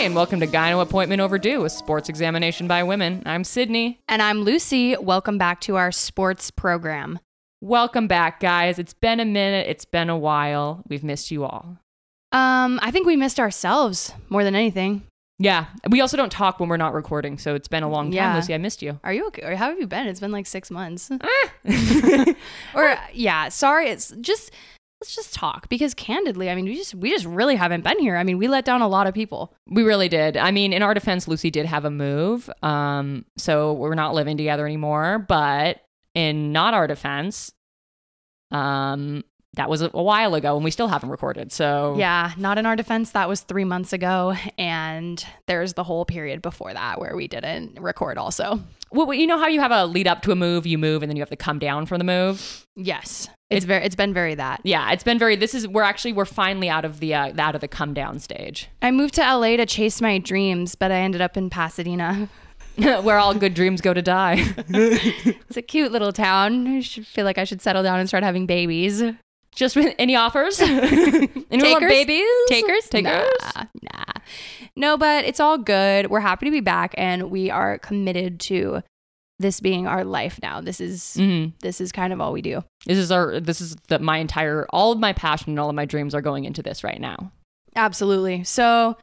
Hi, and welcome to Gyno Appointment Overdue, a sports examination by women. I'm Sydney. And I'm Lucy. Welcome back to our sports program. Welcome back, guys. It's been a minute. It's been a while. We've missed you all. Um, I think we missed ourselves more than anything. Yeah. We also don't talk when we're not recording, so it's been a long time, Yeah. Lucy. I missed you. Are you okay? Or how have you been? It's been like six months. Ah. or yeah, sorry. It's just let's just talk because candidly, I mean, we just we just really haven't been here. I mean, we let down a lot of people. We really did. I mean, in our defense, Lucy did have a move. Um, so we're not living together anymore. But in not our defense, um, that was a, while ago and we still haven't recorded. So Yeah, not in our defense. That was three months ago, and there's the whole period before that where we didn't record. Also, Well, you know how you have a lead up to a move, you move, and then you have to come down from the move. yes, it's very it's been very that. Yeah, it's been very. This is we're actually we're finally out of the uh, out of the come down stage, I moved to LA to chase my dreams, but I ended up in Pasadena. where all good dreams go to die. It's a cute little town. I should feel like I should settle down and start having babies. Just with any offers? Anyone want Takers? babies? Takers? Takers? Nah, nah. No, but it's all good. We're happy to be back and we are committed to this being our life now. This is Mhm. this is kind of all we do. This is our. This is the my entire all of my passion and all of my dreams are going into this right now. Absolutely. So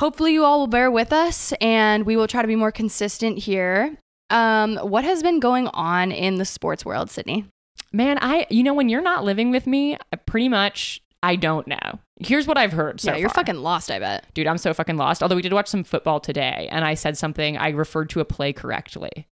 hopefully you all will bear with us and we will try to be more consistent here. Um, what has been going on in the sports world, Sydney? Man, I you know when you're not living with me, pretty much I don't know. Here's what I've heard. So yeah, you're far. fucking lost, I bet. dude. I'm so fucking lost. Although we did watch some football today, and I said something. I referred to a play correctly.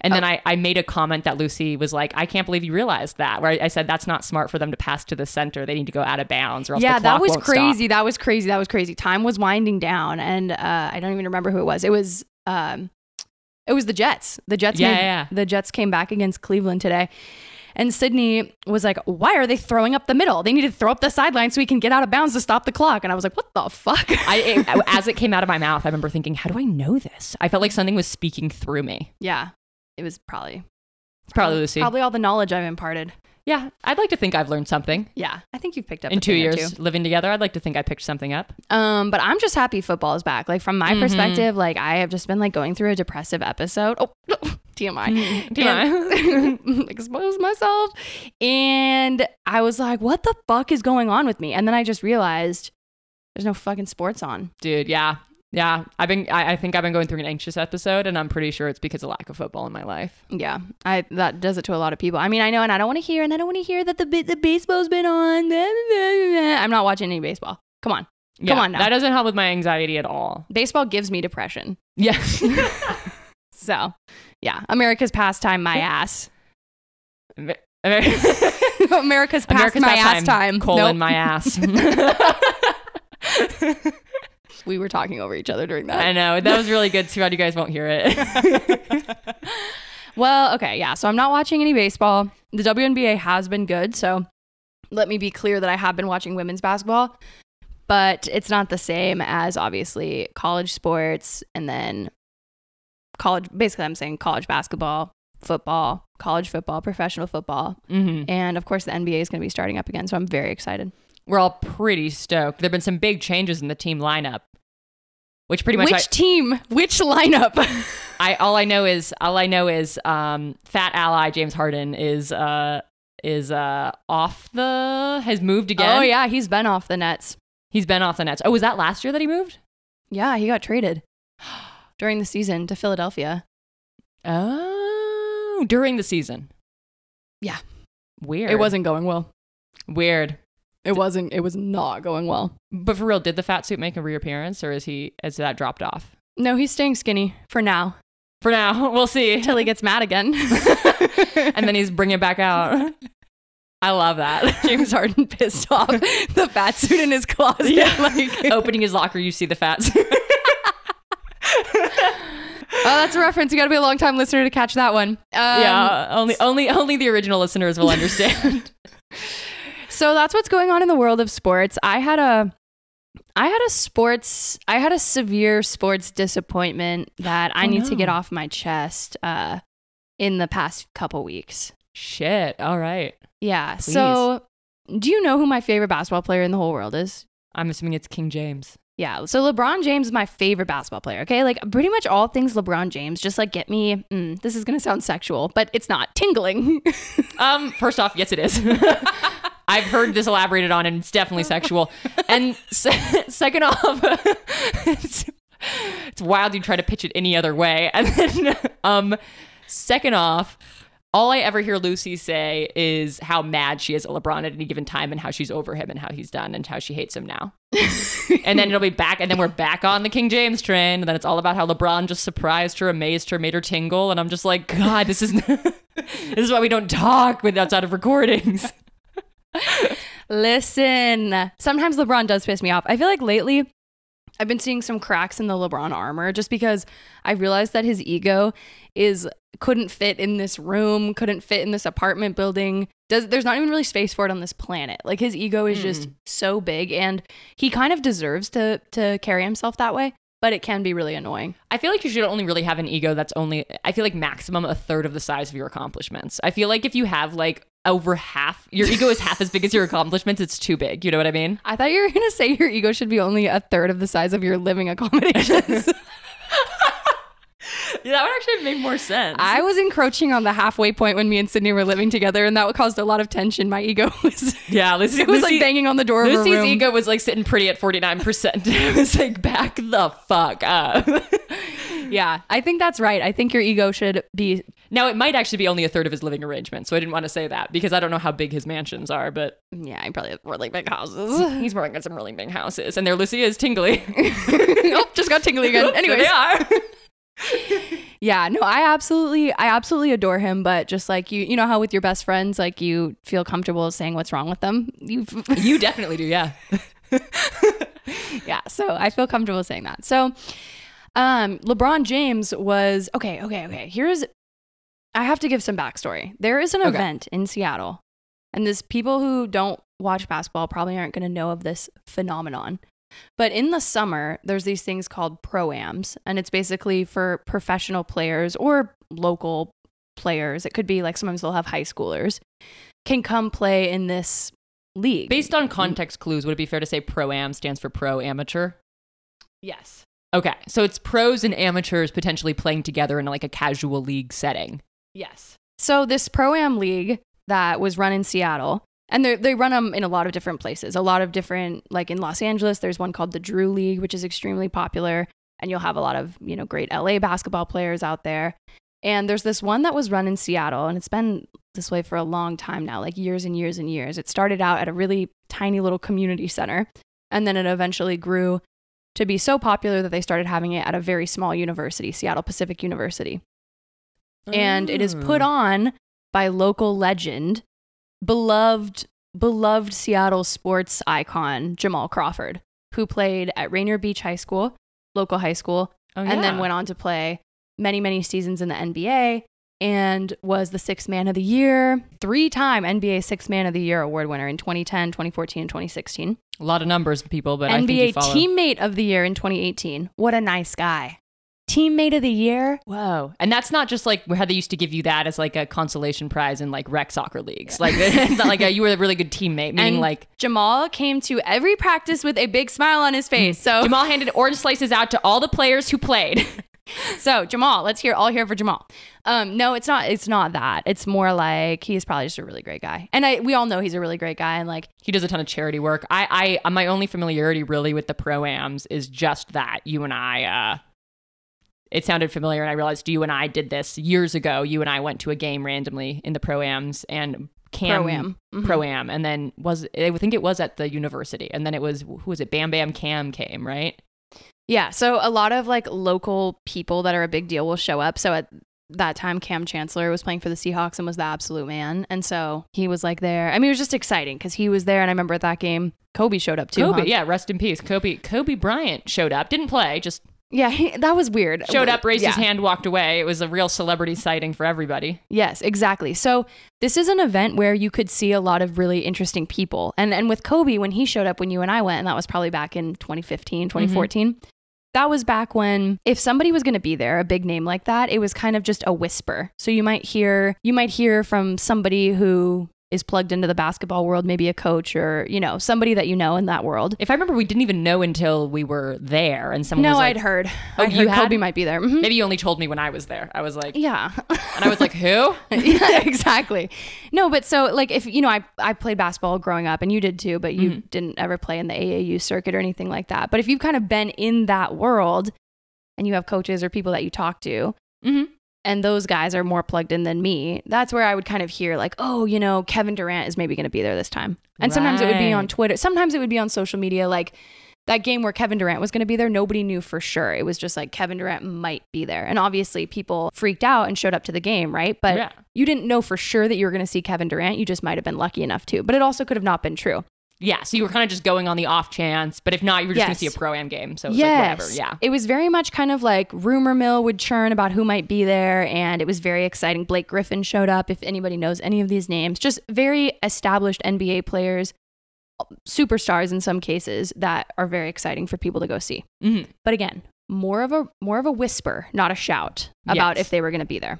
And then Oh. I, I made a comment that Lucy was like, I can't believe you realized that. Where I, I said that's not smart for them to pass to the center. They need to go out of bounds or else yeah, that was won't stop." crazy. That was crazy. That was crazy. Time was winding down, and uh, I don't even remember who it was. It was um, it was the Jets. The Jets. Yeah, made- yeah. The Jets came back against Cleveland today, and Sydney was like, "Why are they throwing up the middle? They need to throw up the sideline so we can get out of bounds to stop the clock." And I was like, "What the fuck?" I, it, as it came out of my mouth, I remember thinking, how do I know this? I felt like something was speaking through me. yeah, it was probably It's probably Lucy. probably all the knowledge I've imparted. Yeah, I'd like to think I've learned something. Yeah, I think you've picked up In two years two. living together, I'd like to think I picked something up. Um, but I'm just happy football is back. Like from my Mhm. perspective, like I have just been like going through a depressive episode. Oh, TMI. Mm, TMI. And- expose myself. And I was like, what the fuck is going on with me? And then I just realized there's no fucking sports on. Dude, yeah. Yeah. I've been I, I think I've been going through an anxious episode and I'm pretty sure it's because of lack of football in my life. Yeah, I that does it to a lot of people. I mean, I know, and I don't want to hear, and I don't want to hear that the the baseball's been on. I'm not watching any baseball. Come on, Yeah, on now. That doesn't help with my anxiety at all. baseball gives me depression. Yeah. So, yeah, America's pastime, my ass. Amer- America's past America's my ass pastime, time. Colon Nope. my ass. We were talking over each other during that. I know. That was really good. Too bad you guys won't hear it. Well, okay, yeah. So I'm not watching any baseball. The WNBA has been good, so let me be clear that I have been watching women's basketball, but it's not the same as obviously college sports and then college. Basically, I'm saying college basketball, football, college football, professional football, hmm and of course the NBA is going to be starting up again. So I'm very excited. We're all pretty stoked. There've been some big changes in the team lineup, which pretty much Which team? Which lineup? I, I all I know is all I know is um, fat ally James Harden is uh is uh off the has moved again. Oh yeah, he's been off the nets. he's been off the nets. Oh, was that last year that he moved? Yeah, he got traded during the season to Philadelphia. Oh, during the season. Yeah. Weird. It wasn't going well. weird. It wasn't. It was not going well. But for real, did the fat suit make a reappearance, or is he is that dropped off? No, he's staying skinny for now For now, we'll see. Till he gets mad again. and then he's bringing it back out. I love that. James Harden pissed off the fat suit in his closet. Yeah. Like, Opening his locker, you see the fat suit. oh, that's a reference. You got to be a long time listener to catch that one. Um, yeah, only only only the original listeners will understand. So that's what's going on in the world of sports. I had a I had a sports I had a severe sports disappointment that I Oh, need to get off my chest uh in the past couple weeks. Shit. All right. Yeah. So do you know who my favorite basketball player in the whole world is? I'm assuming it's King James. Yeah. So LeBron James is my favorite basketball player. Okay. Like pretty much all things LeBron James just like get me, mm, this is going to sound sexual, but it's not tingling. Um, first off, yes, it is. I've heard this elaborated on, and it's definitely sexual. And se- second off, it's, it's wild you try to pitch it any other way. And then, um, second off, all I ever hear Lucy say is how mad she is at LeBron at any given time and how she's over him and how he's done and how she hates him now. and then it'll be back, and then we're back on the King James train. And then it's all about how LeBron just surprised her, amazed her, made her tingle. And I'm just like, God, this is this is why we don't talk with outside of recordings. Listen, sometimes LeBron does piss me off. I feel like lately I've been seeing some cracks in the LeBron armor just because I realized that his ego is couldn't fit in this room, couldn't fit in this apartment building. Does there's not even really space for it on this planet. Like his ego is just hmm. so big and he kind of deserves to to carry himself that way, but it can be really annoying. I feel like you should only really have an ego that's only I feel like maximum a third of the size of your accomplishments. I feel like if you have like over half your ego is half as big as your accomplishments, it's too big. You know what I mean? I thought you were going to say your ego should be only a third of the size of your living accommodations. Yeah, that would actually make more sense. I was encroaching on the halfway point when me and Sydney were living together, and that caused a lot of tension. My ego was yeah, Lucy, it was Lucy- like banging on the door Lucy's ego was like sitting pretty at 49%. it was like, back the fuck up. Yeah, I think that's right. I think your ego should be. now, it might actually be only a third of his living arrangement, so I didn't want to say that because I don't know how big his mansions are, but Yeah, I probably have really big houses. he's working on some really big houses. And there Lucy is, tingly. oh, just got tingly again. There Anyways, they are. yeah, no, I absolutely, I absolutely adore him. But just like you, you know how with your best friends, like you feel comfortable saying what's wrong with them. You, you definitely do, yeah. yeah. So I feel comfortable saying that. So, um, LeBron James was okay. Okay. Okay. Here's, I have to give some backstory. There is an Okay. event in Seattle, and this people who don't watch basketball probably aren't going to know of this phenomenon. But in the summer, there's these things called pro-ams, and it's basically for professional players or local players. It could be like sometimes they'll have high schoolers can come play in this league. Based on context clues, would it be fair to say pro am stands for pro amateur? yes. Okay, so it's pros and amateurs potentially playing together in like a casual league setting. Yes. So this pro am league that was run in Seattle, and they they run them in a lot of different places. A lot of different, like in Los Angeles, there's one called the Drew League, which is extremely popular, and you'll have a lot of you know great LA basketball players out there. And there's this one that was run in Seattle, and it's been this way for a long time now, like years and years and years. It started out at a really tiny little community center, and then it eventually grew to be so popular that they started having it at a very small university, Seattle Pacific University. And it is put mm. on by local legend, beloved beloved Seattle sports icon Jamal Crawford, who played at Rainier Beach High School, local high school, Oh, and then went on to play many many seasons in the NBA and was the sixth man of the year, three-time NBA sixth man of the year award winner in 2010, 2014, and 2016. a lot of numbers, people, but I think you NBA teammate of the year in 2018. What a nice guy. Teammate of the year Whoa. And that's not just like how they used to give you that as like a consolation prize in like rec soccer leagues. Like it's not like a, you were a really good teammate, meaning And like Jamal came to every practice with a big smile on his face. Mm-hmm. So, Jamal handed orange slices out to all the players who played. so Jamal, let's hear all here for Jamal. Um, no, it's not. It's not that. It's more like he's probably just a really great guy, and I we all know he's a really great guy. And like, he does a ton of charity work. I, I, my only familiarity really with the pro-ams is just that you and I, uh, it sounded familiar and I realized you and I did this years ago. You and I went to a game randomly in the pro-ams and Cam Pro-Am. Mhm. pro-am and then was I think it was at the university and then it was who was it Bam Bam Kam came, right? Yeah. So a lot of like local people that are a big deal will show up. So at that time, Kam Chancellor was playing for the Seahawks and was the absolute man, and so he was like there. I mean, it was just exciting because he was there, and I remember at that game, Kobe showed up too. Kobe, huh? yeah, rest in peace. Kobe Kobe Bryant showed up, didn't play, just yeah, he, that was weird. showed up, raised his hand, walked away. It was a real celebrity sighting for everybody. Yes, exactly. So this is an event where you could see a lot of really interesting people. And and with Kobe, when he showed up when you and I went, and that was probably back in 2015, 2014. That was back when if somebody was going to be there, a big name like that, it was kind of just a whisper. So you might hear you might hear from somebody who is plugged into the basketball world, maybe a coach or, you know, somebody that you know in that world. If I remember, we didn't even know until we were there, and someone No, was like, I'd heard. Oh, I'd you heard had? Kobe might be there. Mhm. Maybe you only told me when I was there. I was like, Yeah. and I was like, who? yeah, exactly. No, but so like if you know, I I played basketball growing up, and you did too, but you Mm-hmm. didn't ever play in the AAU circuit or anything like that. But if you've kind of been in that world, and you have coaches or people that you talk to, Mhm. And those guys are more plugged in than me, that's where I would kind of hear like, oh, you know, Kevin Durant is maybe going to be there this time, and sometimes it would be on Twitter, sometimes it would be on social media, like. That game where Kevin Durant was going to be there, nobody knew for sure. It was just like Kevin Durant might be there. And obviously, people freaked out and showed up to the game, right? But Yeah. you didn't know for sure that you were going to see Kevin Durant. You just might have been lucky enough to, but it also could have not been true. Yeah, so you were kind of just going on the off chance, but if not, you were just going to see a pro am game. So it was like whatever. Yeah. It was very much kind of like rumor mill would churn about who might be there. And it was very exciting. Blake Griffin showed up, if anybody knows any of these names, just very established NBA players, superstars in some cases that are very exciting for people to go see. Mhm. But again, more of a more of a whisper, not a shout about Yes. if they were going to be there.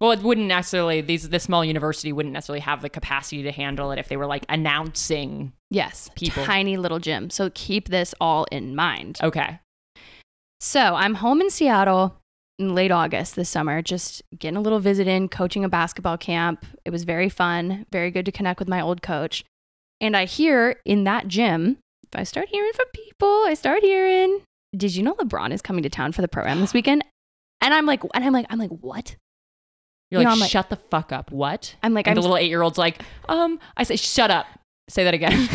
Well, it wouldn't necessarily. These this small university wouldn't necessarily have the capacity to handle it if they were like announcing. Yes, People. tiny little gym. So keep this all in mind. Okay. So I'm home in Seattle in late August this summer, just getting a little visit in, coaching a basketball camp. It was very fun, very good to connect with my old coach. And I hear in that gym, if I start hearing from people, I start hearing, did you know LeBron is coming to town for the program this weekend? And I'm like, and I'm like, I'm like, what? You're You know, like, like- shut the fuck up. What? I'm like, And I'm the little eight year old's like, um, I say, shut up. Say that again.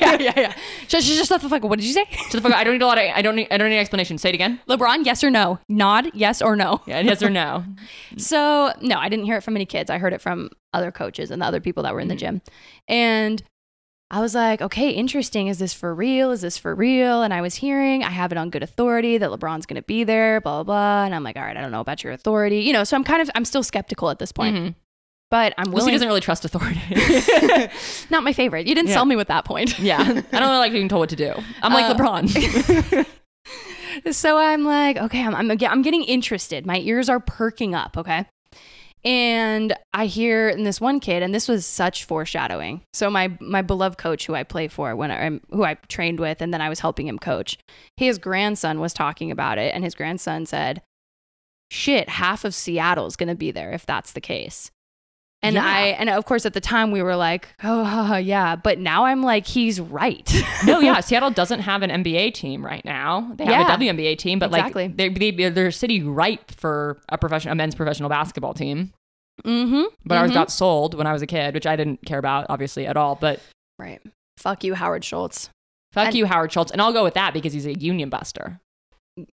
yeah, yeah, yeah. Just, just shut the fuck up. What did you say? Shut the fuck up. I don't need a lot of. I don't need. I don't need an explanation. Say it again. LeBron, yes or no? Nod, yes or no. Yeah. Yes or no. So, no, I didn't hear it from any kids. I heard it from other coaches and the other people that were in the Mhm. gym. And I was like, okay, interesting. Is this for real? Is this for real? And I was hearing, I have it on good authority that LeBron's going to be there, blah, blah, blah. And I'm like, all right, I don't know about your authority. You know, so I'm kind of, I'm still skeptical at this point, Mhm. but I'm Lucy willing. doesn't really trust authority. Not my favorite. You didn't Yeah. sell me with that point. yeah. I don't really like being told what to do. I'm like Uh, LeBron. so I'm like, okay, I'm, I'm, I'm getting interested. My ears are perking up, okay? And I hear in this one kid, and this was such foreshadowing. So my my beloved coach, who I play for, when I who I trained with, and then I was helping him coach, his grandson was talking about it, and his grandson said, "Shit, half of Seattle's gonna be there if that's the case." And Yeah. I and of course at the time we were like, "Oh yeah," but now I'm like, he's right. no, yeah. Seattle doesn't have an NBA team right now. They have Yeah. a WNBA team, but Exactly. like they, they they're city ripe for a professional, a men's professional basketball team. Mm-hmm. But ours got sold when I was a kid, which I didn't care about obviously at all. But right. Fuck you, Howard Schultz. fuck And- you, Howard Schultz, and I'll go with that because he's a union buster.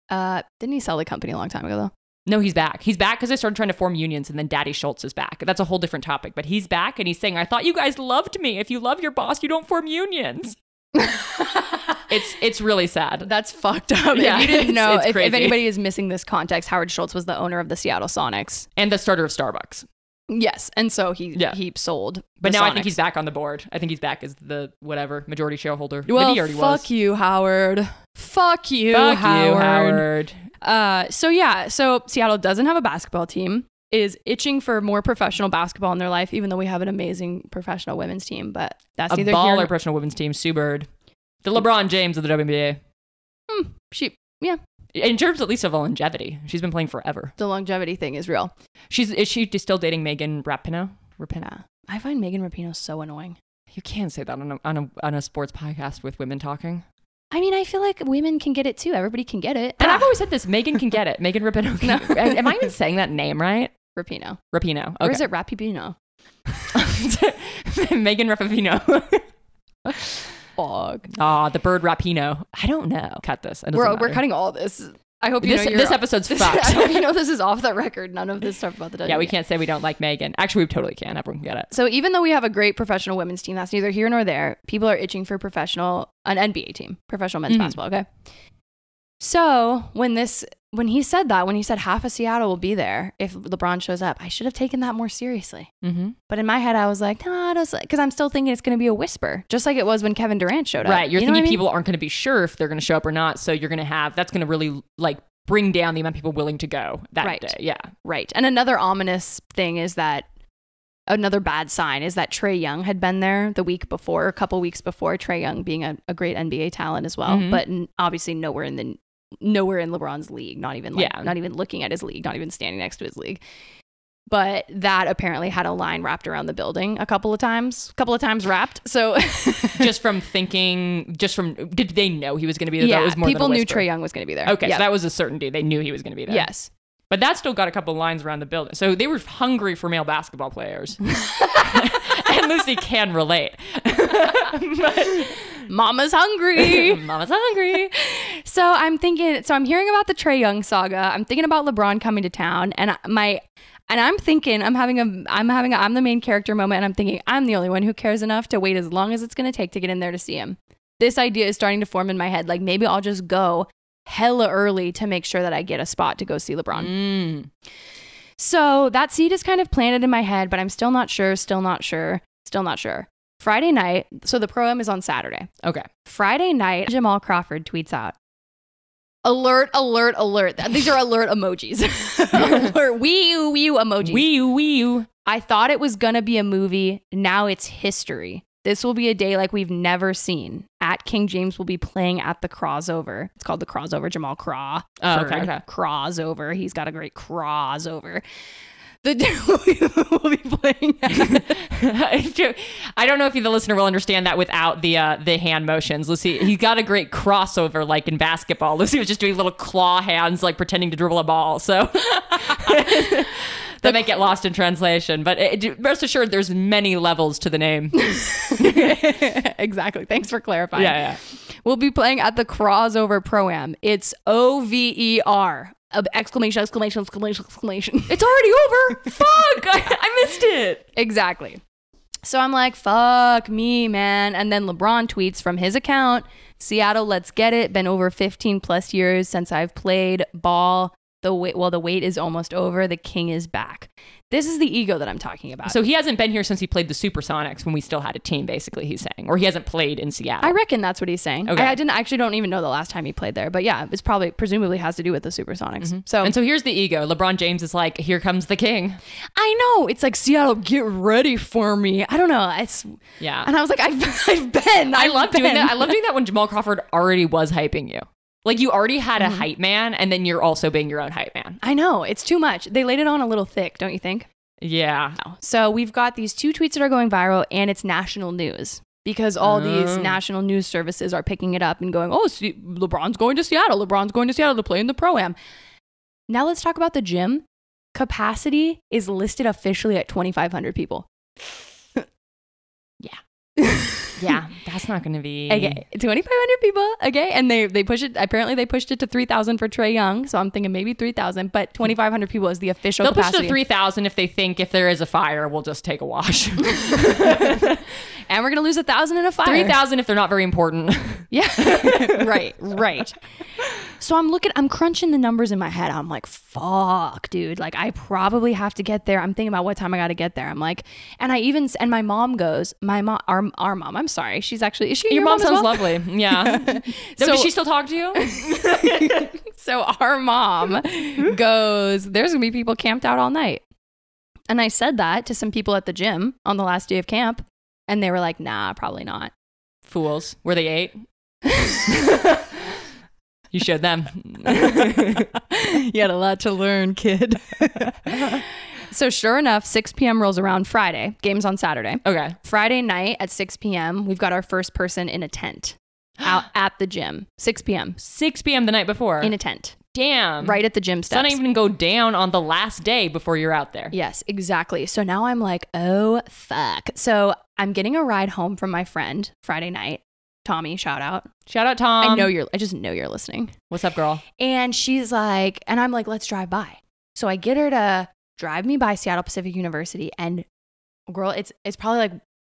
Uh, didn't he sell the company a long time ago though? No, he's back. He's back because they started trying to form unions, and then Daddy Schultz is back. That's a whole different topic. But he's back, and he's saying, "I thought you guys loved me. If you love your boss, you don't form unions." It's it's really sad. That's fucked up. Yeah, if you didn't it's- know, it's if, if anybody is missing this context, Howard Schultz was the owner of the Seattle Sonics. And the starter of Starbucks. Yes, and so he Yeah. he sold. But now I think he's back on the board. I think he's back as the whatever majority shareholder. Well, Maybe he already fuck was. you, Howard. Fuck you, Fuck Howard. you, Howard. Uh, so yeah, so Seattle doesn't have a basketball team. Is itching for more professional basketball in their life, even though we have an amazing professional women's team. But that's A neither baller here. professional women's team, Sue Bird. The LeBron James of the WNBA. Hmm, she, yeah. In terms at least of longevity, she's been playing forever. the longevity thing is real. She's is she still dating Megan Rapinoe? Rapinoe. I find Megan Rapinoe so annoying. You can't say that on a, on a on a sports podcast with women talking. I mean, I feel like women can get it too. Everybody can get it. And I've always said this: Megan can get it. Megan Rapinoe. Can, No. Am I even saying that name right? Rapinoe. Rapinoe. Or is it Rapinoe? Megan Rapinoe. Fog. Ah, the bird Rapinoe. I don't know. Cut this. We're, we're cutting all this. I hope you This, know this episode's this, fucked. I hope you know this is off the record. None of this stuff about the yeah, we can't say we don't like Megan. Actually, we totally can. Everyone can get it. So even though we have a great professional women's team, that's neither here nor there. People are itching for professional an NBA team, professional men's Mhm. basketball. Okay. So when this when he said that, when he said half of Seattle will be there if LeBron shows up, I should have taken that more seriously. Mm-hmm. But in my head, I was like, no, because I'm still thinking it's going to be a whisper, just like it was when Kevin Durant showed up. Right. You're You thinking I mean? people aren't going to be sure if they're going to show up or not. So you're going to have that's going to really like bring down the amount of people willing to go that Right. day. Yeah. Right. And another ominous thing is that another bad sign is that Trae Young had been there the week before, a couple weeks before. Trae Young being a, a great NBA talent as well, Mhm. but n- obviously nowhere in the nowhere in LeBron's league. Not even like Yeah. not even looking at his league. Not even standing next to his league. But that apparently had a line wrapped around the building a couple of times, a couple of times wrapped. So just from thinking, just from did they know he was going to be there? yeah, that was more people knew. Trae Young was going to be there. Okay, yeah. so that was a certainty. They knew he was going to be there. yes. But that still got a couple of lines around the building. So they were hungry for male basketball players. and Lucy can relate. but Mama's hungry. Mama's hungry. So I'm thinking, so I'm hearing about the Trae Young saga. I'm thinking about LeBron coming to town, and my, and I'm thinking, I'm having a, I'm having, a, I'm the main character moment, and I'm thinking, I'm the only one who cares enough to wait as long as it's going to take to get in there to see him. This idea is starting to form in my head. Like maybe I'll just go hella early to make sure that I get a spot to go see LeBron. Mm. So that seed is kind of planted in my head, but I'm still not sure, still not sure, still not sure. Friday night, so the pro am is on Saturday. Okay. Friday night, Jamal Crawford tweets out, Alert, alert, alert. These are alert emojis. alert, wee you, wee you emojis. Wee you, wee you. I thought it was going to be a movie. Now it's history. This will be a day like we've never seen. At King James will be playing at the Crawsover. It's called the Crawsover. Jamal Craw. Oh, okay, okay. Crossover. He's got a great crossover. The will be playing. I don't know if you, the listener, will understand that without the uh, the hand motions. Lucy, he got a great crossover, like in basketball. Lucy was just doing little claw hands, like pretending to dribble a ball. So that might get lost in translation. But it, rest assured, there's many levels to the name. exactly. Thanks for clarifying. Yeah, yeah. We'll be playing at the Crawsover pro am. It's O V E R. Uh, Exclamation! Exclamation! Exclamation! Exclamation! It's already over. Fuck! I, I missed it. Exactly. So I'm like, fuck me, man. And then LeBron tweets from his account Seattle, let's get it. Been over 15 plus years since I've played ball. The wait, well, the wait is almost over. The king is back. This is the ego that I'm talking about. So he hasn't been here since he played the Supersonics when we still had a team, basically, he's saying. Or he hasn't played in Seattle. I reckon that's what he's saying. Okay. I, I didn't I actually don't even know the last time he played there, but yeah, it's probably presumably has to do with the Supersonics. Mm-hmm. So and so here's the ego. LeBron James is like, here comes the king. I know it's like Seattle, get ready for me. I don't know. It's Yeah. and I was like, I've, I've been. I I've love doing that. I love doing that when Jamal Crawford already was hyping you. Like you already had a mm-hmm. hype man, and then you're also being your own hype man. I know it's too much. They laid it on a little thick, don't you think? Yeah. Oh. So we've got these two tweets that are going viral, and it's national news because all these Oh. national news services are picking it up and going, "Oh, Se- LeBron's going to Seattle. LeBron's going to Seattle to play in the pro am." Now let's talk about the gym. Capacity is listed officially at 2,500 people. Yeah. Yeah, that's not going to be. Okay, 2,500 people. Okay, and they they push it. Apparently, they pushed it to 3,000 for Trae Young. So I'm thinking maybe 3,000, but 2,500 people is the official They'll push capacity. to 3,000 if they think if there is a fire, we'll just take a wash. and we're gonna lose a thousand in a fire. 3,000 if they're not very important. Yeah. right, right. So I'm looking, I'm crunching the numbers in my head. I'm like, fuck, dude. Like, I probably have to get there. I'm thinking about what time I got to get there. I'm like, and I even, and my mom goes, my mom, our, our mom, I'm sorry. She's actually, is she Your your, mom as sounds well? lovely. Yeah. So- Does she still talk to you? So our mom goes, there's going to be people camped out all night. And I said that to some people at the gym on the last day of camp. And they were like, nah, probably not. Fools. Were they eight? you showed them. you had a lot to learn, kid. so sure enough, 6 p.m. rolls around Friday. Games on Saturday. Okay. Friday night at 6 p.m., we've got our first person in a tent out at the gym. 6 p.m. 6 p.m. the night before. in a tent Damn. right at the gym steps. even go down on the last day before you're out there. Yes, exactly. So now I'm like, oh, fuck. So I'm getting a ride home from my friend Friday night. Tommy, shout out. Shout out Tom. I know you're, I just know you're listening. What's up, girl? And she's like, and I'm like, let's drive by. So I get her to drive me by Seattle Pacific University, and girl, it's it's probably like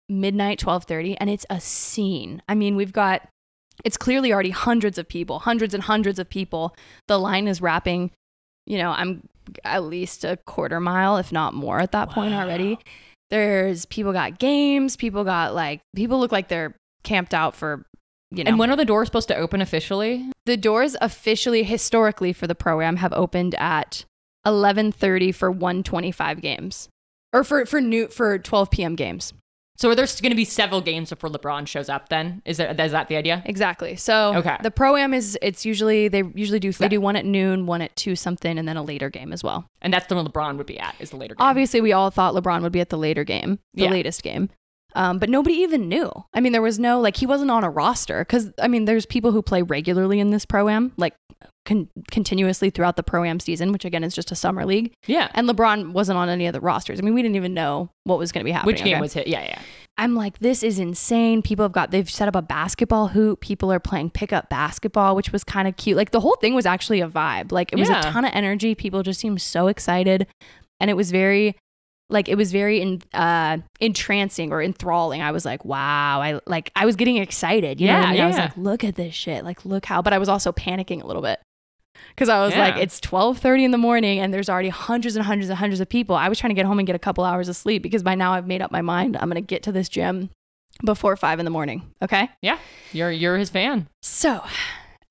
midnight, twelve thirty, and it's a scene. I mean, we've got it's clearly already hundreds of people, hundreds and hundreds of people. The line is wrapping. You know, I'm at least a quarter mile, if not more, at that point already. There's people got games. People got like people look like they're camped out for. You know, And when are the doors supposed to open officially? the doors officially historically for the program have opened at 11:30 for 125 games. or for for new for 12 p.m. games. So are there going to be several games before LeBron shows up? Then is that is that the idea? Exactly. So Okay. the pro am is it's usually they usually do they do one at noon, one at two something, and then a later game as well. And that's the one LeBron would be at. Is the later game. Obviously, we all thought LeBron would be at the later game, the Yeah. latest game. Um, but nobody even knew. I mean, there was no like he wasn't on a roster because I mean, there's people who play regularly in this pro am, like con- continuously throughout the pro am season, which again is just a summer league. Yeah. And LeBron wasn't on any of the rosters. I mean, we didn't even know what was going to be happening. Which game okay? was hit? Yeah, yeah. I'm like, this is insane. People have got, they've set up a basketball hoop. People are playing pickup basketball, which was kind of cute. Like the whole thing was actually a vibe. Like it was Yeah. a ton of energy. People just seemed so excited. And it was very, like, it was very in, uh, entrancing or enthralling. I was like, wow. I like, I was getting excited. You know what I Yeah. I was like, look at this shit. Like, look how, but I was also panicking a little bit. Cause I was like, Yeah. it's 1230 in the morning and there's already hundreds and hundreds and hundreds of people. I was trying to get home and get a couple hours of sleep because by now I've made up my mind. I'm going to get to this gym before five in the morning. Okay. Yeah. You're you're his fan. So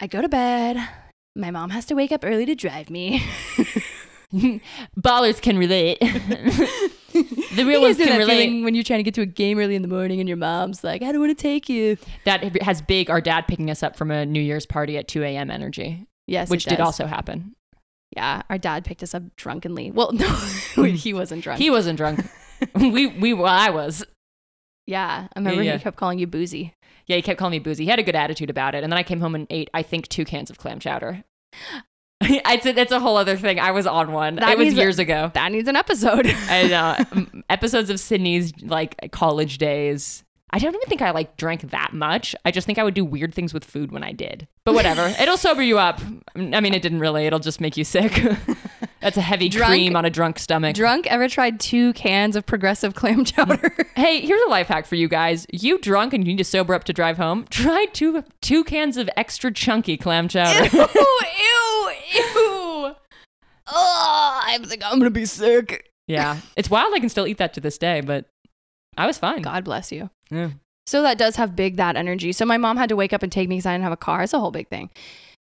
I go to bed. My mom has to wake up early to drive me. Ballers can relate. the real ones can relate. when you're trying to get to a game early in the morning and your mom's like, I don't want to take you. That has big. Our dad picking us up from a New Year's party at 2 a.m. energy, Yes. which did also happen. Yeah. Our dad picked us up drunkenly. Well, no, he wasn't drunk. He wasn't drunk. we we well, I was. yeah. I remember Yeah. he kept calling you boozy. Yeah, he kept calling me boozy. He had a good attitude about it. And then I came home and ate, I think, two cans of clam chowder. it's, a, it's a whole other thing. I was on one. That it was years ago. That needs an episode. I know. Episodes of Sydney's like college days. I don't even think I like drank that much. I just think I would do weird things with food when I did. But whatever. It'll sober you up. I mean, it didn't really. It'll just make you sick. That's a heavy Drunk- cream on a drunk stomach. Drunk ever tried two cans of Progresso clam chowder? Hey, here's a life hack for you guys. You drunk and you need to sober up to drive home. Try two two cans of extra chunky clam chowder. ew, ew, ew. Oh, I think I'm gonna be sick. yeah, it's wild. I can still eat that to this day, but I was fine. God bless you. Yeah. So that does have big that energy. So my mom had to wake up and take me because I didn't have a car. It's a whole big thing.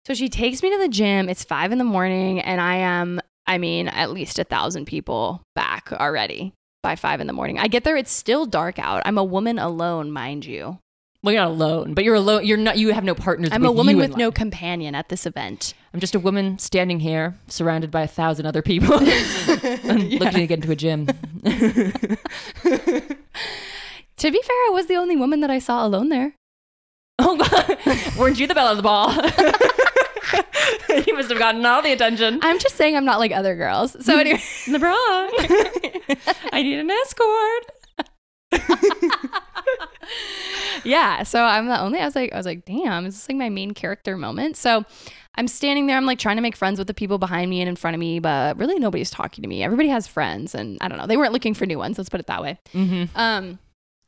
So she takes me to the gym. It's five in the morning, and I am, I mean, at least a thousand people back already by five in the morning. I get there, it's still dark out. I'm a woman alone, mind you. Well, you're not alone, but you're alone. You're not. You have no partners. I'm a woman with no life. companion at this event. I'm just a woman standing here, surrounded by a thousand other people, and looking to get into a gym. To be fair, I was the only woman that I saw alone there. oh, God. weren't you the belle of the ball? you must have gotten all the attention. I'm just saying I'm not like other girls. So mm-hmm. anyway, LeBron, I need an escort. Yeah. So I'm the only. I was like, I was like, damn, is this like my main character moment? So I'm standing there. I'm like trying to make friends with the people behind me and in front of me, but really nobody's talking to me. Everybody has friends, and I don't know. They weren't looking for new ones. Let's put it that way. Mm-hmm. Um,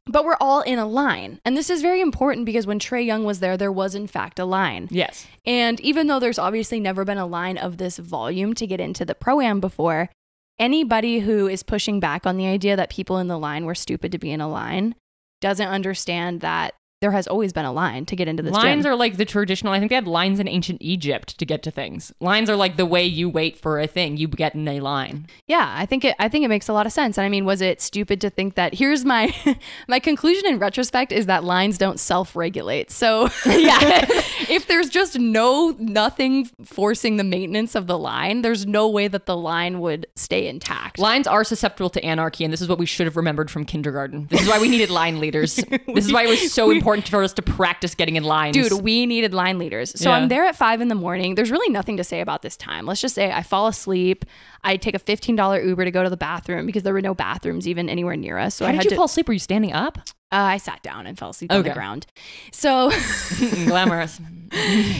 but we're all in a line, and this is very important because when Trae Young was there, there was in fact a line. Yes. And even though there's obviously never been a line of this volume to get into the pro am before, anybody who is pushing back on the idea that people in the line were stupid to be in a line doesn't understand that there has always been a line to get into this Lines gym. are like the traditional. I think they had lines in ancient Egypt to get to things. Lines are like the way you wait for a thing. You get in a line. yeah, I think it. I think it makes a lot of sense. And I mean, was it stupid to think that? Here's my my conclusion in retrospect is that lines don't self regulate. So yeah, if there's just no nothing forcing the maintenance of the line, there's no way that the line would stay intact. Lines are susceptible to anarchy, and this is what we should have remembered from kindergarten. This is why we needed line leaders. this is why it was so important for us to practice getting in lines. Dude, we needed line leaders. So Yeah. I'm there at five in the morning. There's really nothing to say about this time. Let's just say I fall asleep. I take a $15 Uber to go to the bathroom because there were no bathrooms even anywhere near us. So how I did had you to, fall asleep? Were you standing up? Uh, I sat down and fell asleep on the Okay. ground. So Glamorous.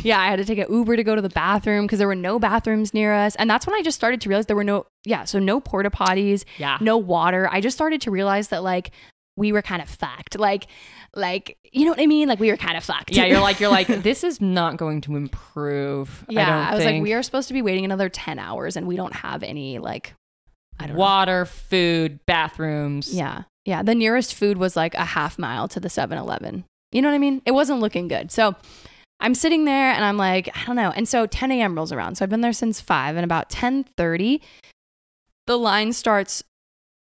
yeah, I had to take an Uber to go to the bathroom because there were no bathrooms near us. And that's when I just started to realize there were no, yeah, so no porta potties, Yeah. no water. I just started to realize that like we were kind of fucked. Like, like, you know what I mean? Like we were kind of fucked. Yeah, you're like you're like this is not going to improve. Yeah, I, don't I, was think. like, we are supposed to be waiting another 10 hours and we don't have any, like, I don't know. water, food, bathrooms. Yeah. Yeah. The nearest food was like a half mile to the 7 Eleven. You know what I mean? It wasn't looking good. So I'm sitting there and I'm like, I don't know. And so 10 a.m. rolls around. So I've been there since 5 and about 10:30, the line starts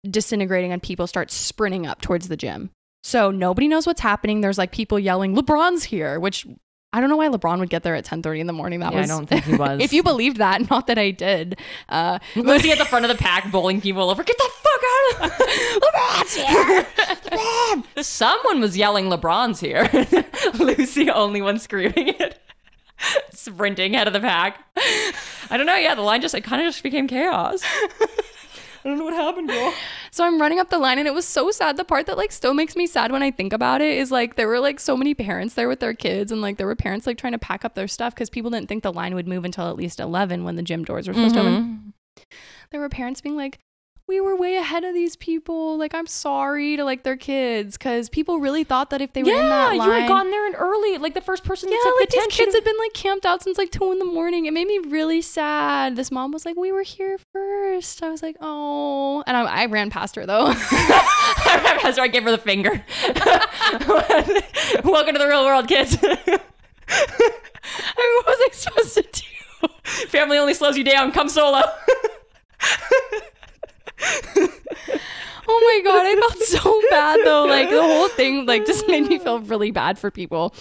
disintegrating and people start sprinting up towards the gym. So nobody knows what's happening. There's like people yelling, "LeBron's here," which I don't know why LeBron would get there at 10:30 in the morning. That Yeah, I don't think he was. if you believed that, not that I did. Uh, Lucy at the front of the pack bowling people over. Get the fuck out of LeBron's here. Someone was yelling LeBron's here. Lucy only one screaming it. Sprinting out of the pack. I don't know. Yeah, the line just it kind of just became chaos. I don't know what happened, girl. So I'm running up the line and it was so sad. The part that like still makes me sad when I think about it is like there were like so many parents there with their kids and like there were parents like trying to pack up their stuff because people didn't think the line would move until at least 11 when the gym doors were supposed to open. Mm-hmm. There were parents being like, we were way ahead of these people. Like, I'm sorry to like their kids because people really thought that if they were in Yeah, that you had gotten there and early. Like the first person yeah, like the these kids had been like camped out since like two in the morning. It made me really sad. This mom was like, "We were here first. I was like, "Oh," and I, I ran past her though. That's why I gave her the finger. Welcome to the real world, kids. I mean, what was I supposed to do? Family only slows you down. Come solo. Oh my god, I felt so bad though. Like the whole thing like just made me feel really bad for people.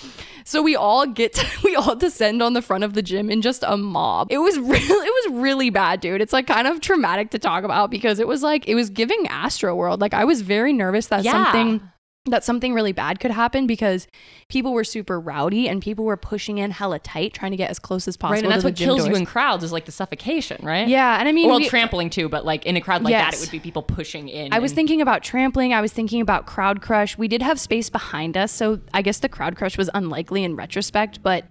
So we all get to, we all descend on the front of the gym in just a mob. It was really it was really bad, dude. It's like kind of traumatic to talk about because it was like it was giving Astro World. Like I was very nervous that Yeah. something that something really bad could happen because people were super rowdy and people were pushing in hella tight trying to get as close as possible Right, and that's what kills you in crowds is like the suffocation, right? yeah, and I mean Well, we- trampling too, but like in a crowd like that, it would be people pushing in. I was and- thinking about trampling. I was thinking about crowd crush. We did have space behind us, so I guess the crowd crush was unlikely in retrospect, but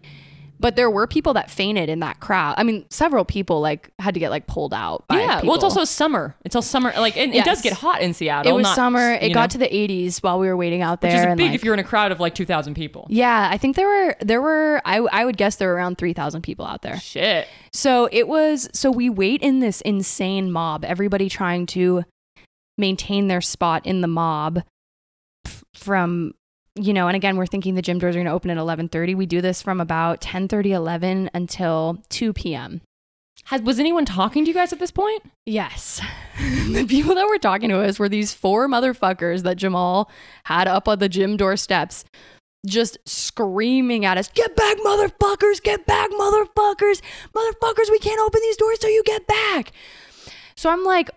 but there were people that fainted in that crowd. I mean, several people like had to get like pulled out. Yeah, well, it's also summer. It's all summer. Like, and it does get hot in Seattle. it was not, summer. It got know, to the 80s while we were waiting out there. which is and, big like- if you're in a crowd of like two thousand people. yeah, I think there were there were I I would guess there were around 3,000 people out there. Shit. So it was so we wait in this insane mob, everybody trying to maintain their spot in the mob from you know, and again, we're thinking the gym doors are going to open at 11:30. We do this from about 10:30 11 until 2 p.m. Has was anyone talking to you guys at this point? Yes. the people that were talking to us were these four motherfuckers that Jamal had up on the gym door steps just screaming at us, "Get back, motherfuckers! Get back, motherfuckers! Motherfuckers, we can't open these doors till you get back." So I'm like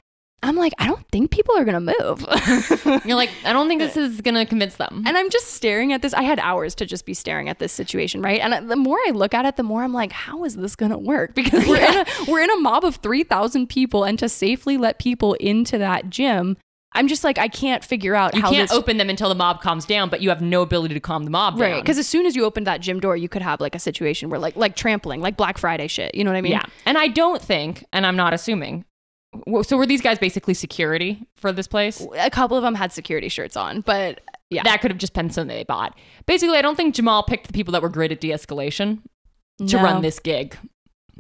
I'm like, I don't think people are going to move. You're like, I don't think this is gonna convince them. And I'm just staring at this. I had hours to just be staring at this situation, right? And uh, the more I look at it, the more I'm like, how is this going to work? Because we're in a we're in a mob of 3,000 people and to safely let people into that gym, I'm just like I can't figure out how you how can't this open them until the mob calms down, but you have no ability to calm the mob Right, down. because as soon as you opened that gym door, you could have like a situation where like like trampling, like Black Friday shit. You know what I mean? yeah, and I don't think, and I'm not assuming. So were these guys basically security for this place? A couple of them had security shirts on, but yeah, That could have just been something they bought. Basically, I don't think Jamal picked the people that were great at de-escalation to No. run this gig.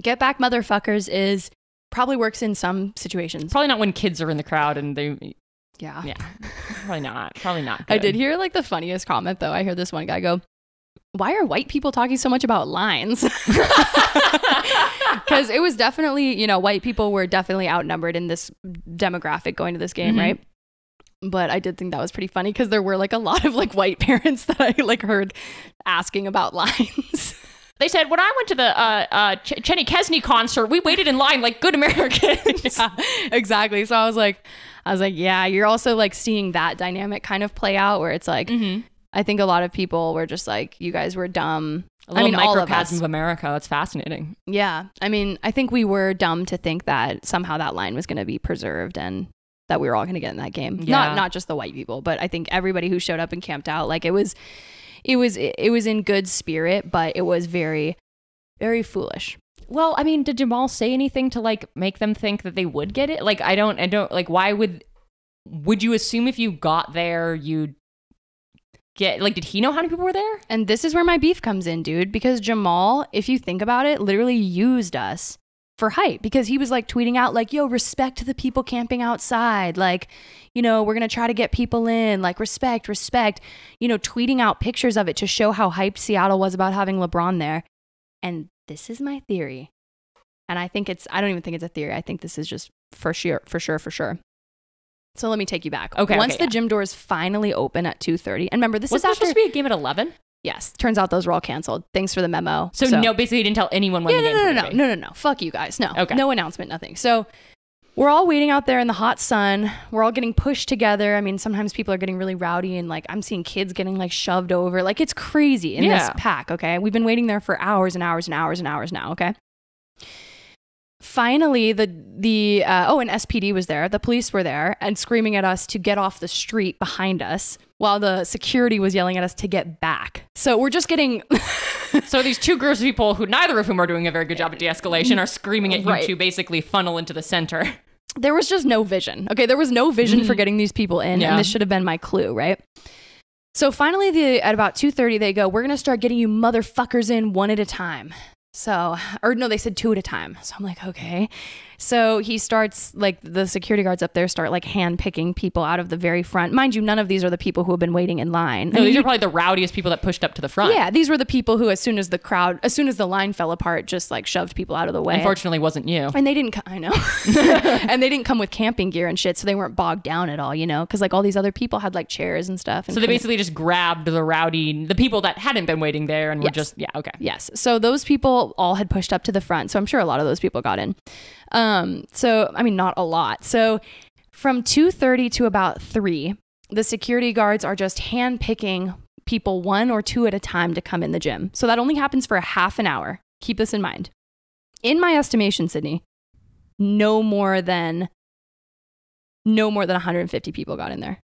Get back, motherfuckers is probably works in some situations. Probably not when kids are in the crowd and they. Yeah. Yeah, probably not. Probably not. I did hear like the funniest comment though. I heard this one guy go, "Why are white people talking so much about lines?" Because it was definitely, you know, white people were definitely outnumbered in this demographic going to this game, Mhm. right? But I did think that was pretty funny because there were like a lot of like white parents that I like heard asking about lines. They said when I went to the uh, uh, Ch- Chenny Kesney concert, we waited in line like good Americans. yeah, exactly. So I was like, I was like, yeah, you're also like seeing that dynamic kind of play out where it's like, Mm-hmm. I think a lot of people were just like, you guys were dumb. A little I mean, all of microcosm us. of America. That's fascinating. Yeah. I mean, I think we were dumb to think that somehow that line was going to be preserved and that we were all going to get in that game. Yeah. Not not just the white people, but I think everybody who showed up and camped out like it was it was it was in good spirit, but it was very very foolish. Well, I mean, did Jamal say anything to like make them think that they would get it? Like, I don't, I don't, like, why would, would you assume if you got there, you'd get, like, did he know how many people were there? And this is where my beef comes in, dude, because Jamal, if you think about it, literally used us for hype because he was like tweeting out like, "Yo, respect the people camping outside." Like, you know, we're going to try to get people in, like respect, respect. You know, tweeting out pictures of it to show how hyped Seattle was about having LeBron there. And this is my theory. And I think it's I don't even think it's a theory. I think this is just for sure, for sure, for sure. So let me take you back. Okay, Once okay, the yeah. gym doors finally open at 2:30, and remember this Was is after supposed to be a game at 11? yes. Turns out those were all canceled. Thanks for the memo. So, no, basically, you didn't tell anyone when Yeah, the no, no, no, no, no, no, no. Fuck you guys. No. Okay. No announcement, nothing. So we're all waiting out there in the hot sun. We're all getting pushed together. I mean, sometimes people are getting really rowdy and like I'm seeing kids getting like shoved over. Like it's crazy in Yeah. this pack, okay? We've been waiting there for hours and hours and hours and hours now, okay? Finally, the the uh, oh, and SPD was there. The police were there and screaming at us to get off the street behind us, while the security was yelling at us to get back. So we're just getting So these two groups of people, who neither of whom are doing a very good job at de-escalation, are screaming at you Right. to basically funnel into the center. there was just no vision. Okay, there was no vision for getting these people in, Yeah. and this should have been my clue, right? So finally, the at about two thirty, they go, "We're gonna start getting you motherfuckers in one at a time." So, or no, they said two at a time. So I'm like, okay. So he starts like the security guards up there start like hand picking people out of the very front. Mind you, none of these are the people who have been waiting in line. No, I mean, these are probably the rowdiest people that pushed up to the front. yeah, these were the people who, as soon as the crowd, as soon as the line fell apart, just like shoved people out of the way. Unfortunately, wasn't you. And they didn't, co- I know. and they didn't come with camping gear and shit, so they weren't bogged down at all, you know? Because like all these other people had like chairs and stuff. And So they basically just grabbed the rowdy, the people that hadn't been waiting there and were Yes. just, yeah, okay. Yes. So those people all had pushed up to the front. So I'm sure a lot of those people got in. Um, so I mean not a lot. So from 2:30 to about 3, the security guards are just hand picking people one or two at a time to come in the gym. So that only happens for a half an hour. Keep this in mind. In my estimation, Sydney, no more than no more than 150 people got in there.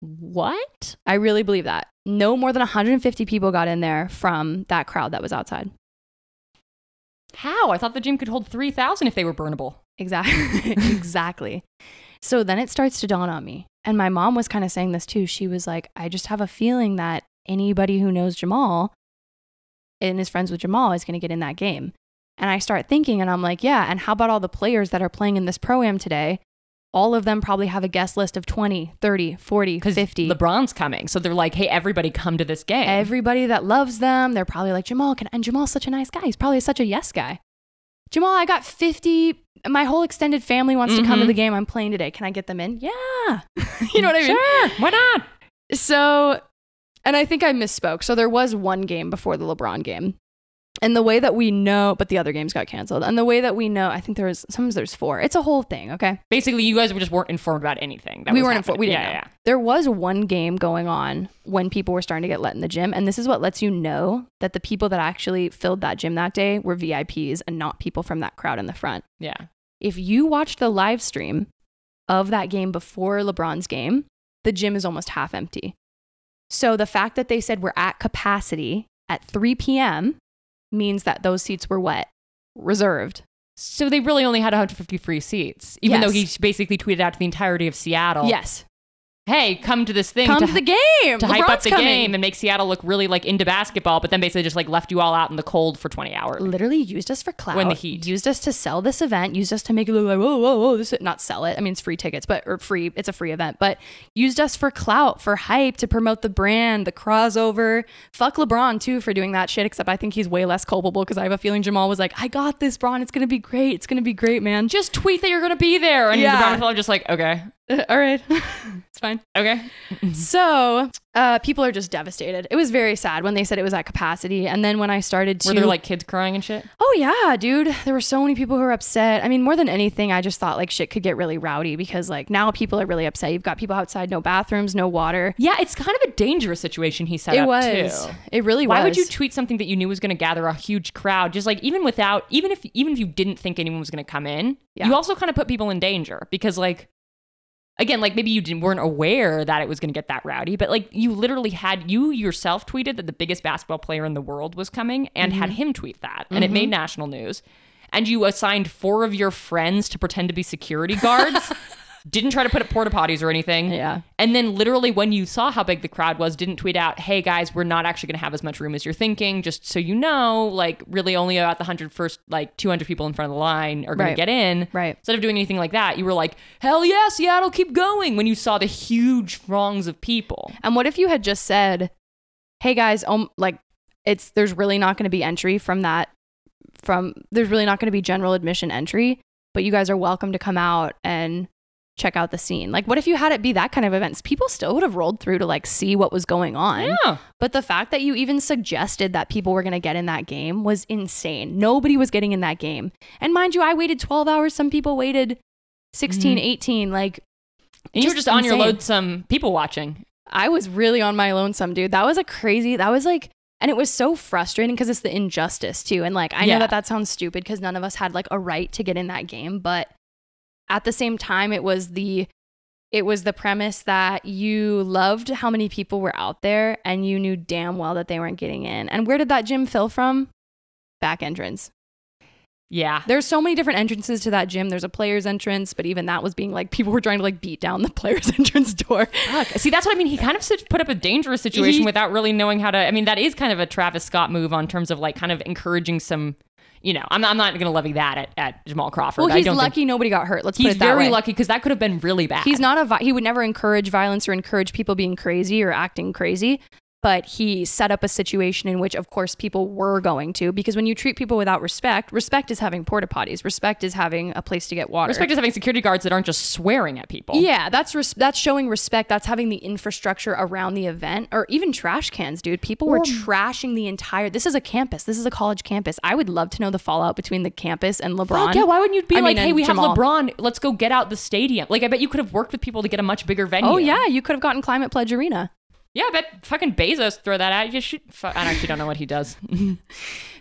What? I really believe that. No more than 150 people got in there from that crowd that was outside. How? I thought the gym could hold 3,000 if they were burnable. Exactly. exactly. So then it starts to dawn on me. And my mom was kind of saying this too. She was like, I just have a feeling that anybody who knows Jamal and is friends with Jamal is going to get in that game. And I start thinking, and I'm like, yeah. And how about all the players that are playing in this pro am today? All of them probably have a guest list of 20, 30, 40, Because 50. LeBron's coming. So they're like, hey, everybody come to this game. Everybody that loves them, they're probably like, Jamal, can, and Jamal's such a nice guy. He's probably such a yes guy. Jamal, I got 50. My whole extended family wants to come to Mhm. the game I'm playing today. Can I get them in? Yeah. you know what I mean? Sure. Why not? So, and I think I misspoke. So there was one game before the LeBron game. And the way that we know, but the other games got canceled. And the way that we know, I think there was, sometimes there's four. It's a whole thing, okay? Basically, you guys were just weren't informed about anything. That we was weren't informed. We didn't yeah, know. yeah. There was one game going on when people were starting to get let in the gym, and this is what lets you know that the people that actually filled that gym that day were VIPs and not people from that crowd in the front. Yeah. If you watched the live stream of that game before LeBron's game, the gym is almost half empty. So the fact that they said we're at capacity at 3 p.m. means that those seats were what? Reserved. So they really only had 150 free seats, even though he basically tweeted out to the entirety of Seattle. Yes. Hey, come to this thing Come to, to the game. to hype up the coming. game and make Seattle look really like into basketball, but then basically just like left you all out in the cold for 20 hours. literally used us for clout. When the heat. used us to sell this event, used us to make it look like whoa, whoa, whoa. This is not sell it. I mean, it's free tickets, but or free. It's a free event, but used us for clout, for hype, to promote the brand, the crossover. Fuck LeBron too for doing that shit. Except I think he's way less culpable because I have a feeling Jamal was like, "I got this, Bron. It's gonna be great. It's gonna be great, man." Just tweet that you're going to be there. And Yeah. Brown fellow just like, okay, All right, it's fine. okay. So uh, people are just devastated. It was very sad when they said it was at capacity, and then when I started to Were there like kids crying and shit? Oh yeah, dude. There were so many people who were upset. I mean, more than anything, I just thought like shit could get really rowdy because like now people are really upset. You've got people outside, no bathrooms, no water. Yeah, it's kind of a dangerous situation he set it up was. too. It really was. Why would you tweet something that you knew was going to gather a huge crowd? Just like even without, even if even if you didn't think anyone was going to come in, Yeah. you also kind of put people in danger because like. Again, like maybe you didn't, weren't aware that it was going to get that rowdy, but like you literally had you yourself tweeted that the biggest basketball player in the world was coming and had Mm-hmm. him tweet that, and it made national news. And you assigned four of your friends to pretend to be security guards. didn't try to put up porta potties or anything. Yeah. And then literally when you saw how big the crowd was, didn't tweet out, "Hey guys, we're not actually going to have as much room as you're thinking, just so you know, like really only about the 100 first like 200 people in front of the line are going Right. to get in." Right. Instead of doing anything like that, you were like, "Hell yes, yeah, Seattle, keep going." When you saw the huge throngs of people. And what if you had just said, "Hey guys, um, like it's there's really not going to be entry from that from there's really not going to be general admission entry, but you guys are welcome to come out and check out the scene. Like, what if you had it be that kind of events? People still would have rolled through to like see what was going on. Yeah. But the fact that you even suggested that people were going to get in that game was insane. Nobody was getting in that game. And mind you, I waited 12 hours. Some people waited 16, Mhm. 18. Like, And you were Just just on your lonesome people watching. I was really on my lonesome, dude. That was a crazy, that was like, and it was so frustrating because it's the injustice too. And like, I know that that sounds stupid because none of us had like a right to get in that game. But at the same time, it was the, it was the premise that you loved how many people were out there and you knew damn well that they weren't getting in. And where did that gym fill from? Back entrance. Yeah. There's so many different entrances to that gym. There's a player's entrance, but even that was being like people were trying to like beat down the player's entrance door. Fuck. See, that's what I mean. He kind of put up a dangerous situation He- without really knowing how to. I mean, that is kind of a Travis Scott move on terms of like kind of encouraging some. You know, I'm not, I'm not going to levy that at, at Jamal Crawford. Well, I he's don't think- lucky nobody got hurt. Let's put it that way. He's very lucky because that could have been really bad. He's not a vi- he would never encourage violence or encourage people being crazy or acting crazy, but he set up a situation in which of course people were going to because when you treat people without respect, respect is having porta potties, respect is having a place to get water. Respect is having security guards that aren't just swearing at people. Yeah, that's res- that's showing respect. That's having the infrastructure around the event, or even trash cans, dude. People were trashing the entire. This is a campus. This is a college campus. I would love to know the fallout between the campus and LeBron. Fuck yeah, why wouldn't you be I like, mean, hey, we Jamal. have LeBron, let's go get out the stadium? Like, I bet you could have worked with people to get a much bigger venue. Oh yeah, you could have gotten Climate Pledge Arena. Yeah, I bet fucking Bezos throw that out. You I actually don't know what he does.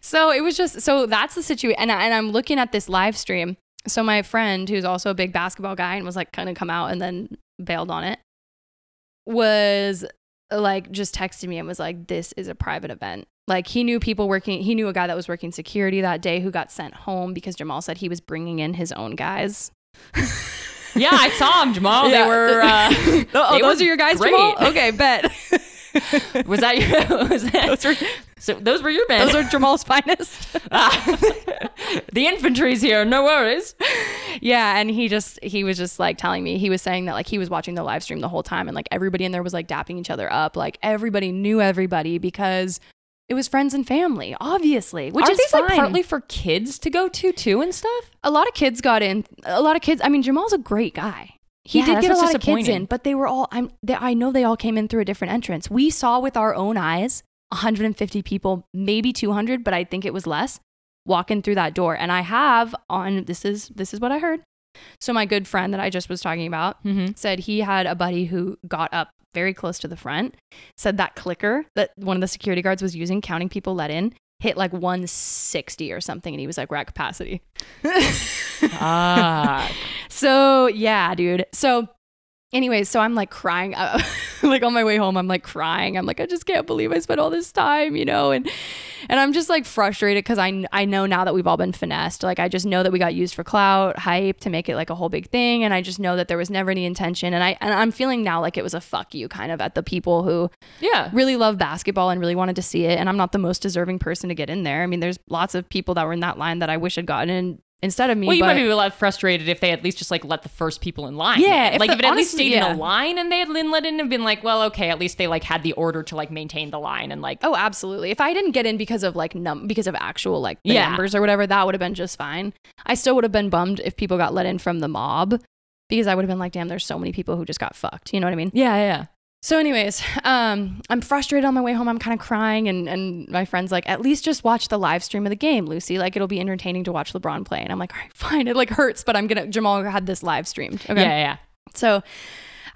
So it was just so that's the situation, and, I- and I'm looking at this live stream. So my friend, who's also a big basketball guy and was like kind of come out and then bailed on it, was like just texted me and was like, "This is a private event." Like he knew people working. He knew a guy that was working security that day who got sent home because Jamal said he was bringing in his own guys. yeah, I saw him, Jamal. Yeah. They were, uh, oh, they those were are your guys, great. Jamal? Okay, bet. was that your, was that, those, are, so those were your men. those are Jamal's finest. Ah. the infantry's here, no worries. Yeah, and he just he was just like telling me he was saying that like he was watching the live stream the whole time and like everybody in there was like dapping each other up, like everybody knew everybody because it was friends and family, obviously, which Aren't is these fine. like partly for kids to go to too and stuff? a lot of kids got in. A lot of kids. I mean, Jamal's a great guy. He Yeah, did get a lot of kids in, but they were all. I'm. They, I know they all came in through a different entrance. We saw with our own eyes 150 people, maybe 200, but I think it was less, walking through that door. And I have on. This is this is what I heard. So my good friend that I just was talking about Mm-hmm. said he had a buddy who got up very close to the front. Said that clicker that one of the security guards was using, counting people let in, hit like 160 or something, and he was like, "We're at capacity." Ah, So yeah, dude. So anyways, so I'm like crying, uh, like on my way home, I'm like crying. I'm like, I just can't believe I spent all this time, you know, and and I'm just like frustrated because I I know now that we've all been finessed. Like I just know that we got used for clout, hype to make it like a whole big thing, and I just know that there was never any intention. And I and I'm feeling now like it was a fuck you kind of at the people who yeah. really love basketball and really wanted to see it. And I'm not the most deserving person to get in there. I mean, there's lots of people that were in that line that I wish had gotten in instead of me. Well, you but- might be a lot frustrated if they at least just like let the first people in line. Yeah, in. if like the- if it at least stayed in a line and they had been let in and been like, well, okay, at least they like had the order to like maintain the line and like, Oh, absolutely. If I didn't get in because of like num because of actual like the Yeah. numbers or whatever, that would have been just fine. I still would have been bummed if people got let in from the mob because I would have been like, damn, there's so many people who just got fucked. You know what I mean? yeah, yeah. So, anyways, um, I'm frustrated on my way home. I'm kind of crying, and and my friend's like, at least just watch the live stream of the game, Lucy. Like it'll be entertaining to watch LeBron play. And I'm like, all right, fine. It like hurts, but I'm gonna. Jamal had this live streamed. Okay. Yeah, yeah. So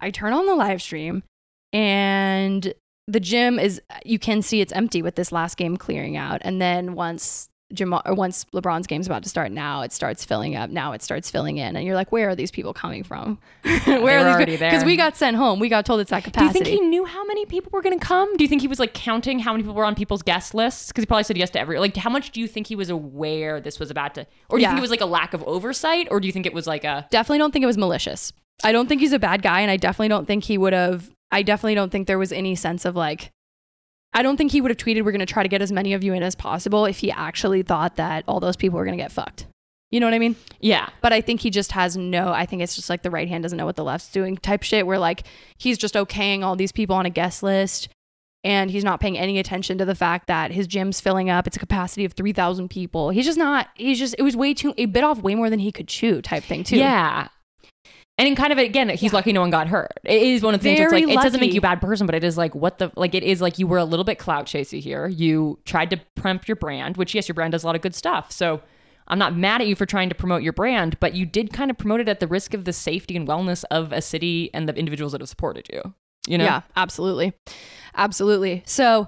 I turn on the live stream and the gym is you can see it's empty with this last game clearing out. And then once Jamal or once LeBron's game's about to start, now it starts filling up. Now it starts filling in. And you're like, where are these people coming from? where are these Because we got sent home. We got told it's at capacity Do you think he knew how many people were going to come? Do you think he was like counting how many people were on people's guest lists? Because he probably said yes to every. Like, how much do you think he was aware this was about to? Or do you Yeah. think it was like a lack of oversight? Or do you think it was like a? definitely don't think it was malicious. I don't think he's a bad guy, and I definitely don't think he would have. I definitely don't think there was any sense of like. I don't think he would have tweeted, "We're going to try to get as many of you in as possible," if he actually thought that all those people were going to get fucked. You know what I mean? Yeah. But I think he just has no. I think it's just like the right hand doesn't know what the left's doing type shit. Where like he's just okaying all these people on a guest list, and he's not paying any attention to the fact that his gym's filling up. It's a capacity of three thousand people. He's just not. He's just. It was way too. It bit off way more than he could chew. Type thing too. Yeah. And in kind of again, he's lucky no one got hurt. It is one of the things. Where it's Very like it doesn't make you a bad person, but it is like what the like. It is like you were a little bit clout chasey here. You tried to pump your brand, which yes, your brand does a lot of good stuff. So I'm not mad at you for trying to promote your brand, but you did kind of promote it at the risk of the safety and wellness of a city and the individuals that have supported you. You know, Yeah, absolutely. Absolutely. So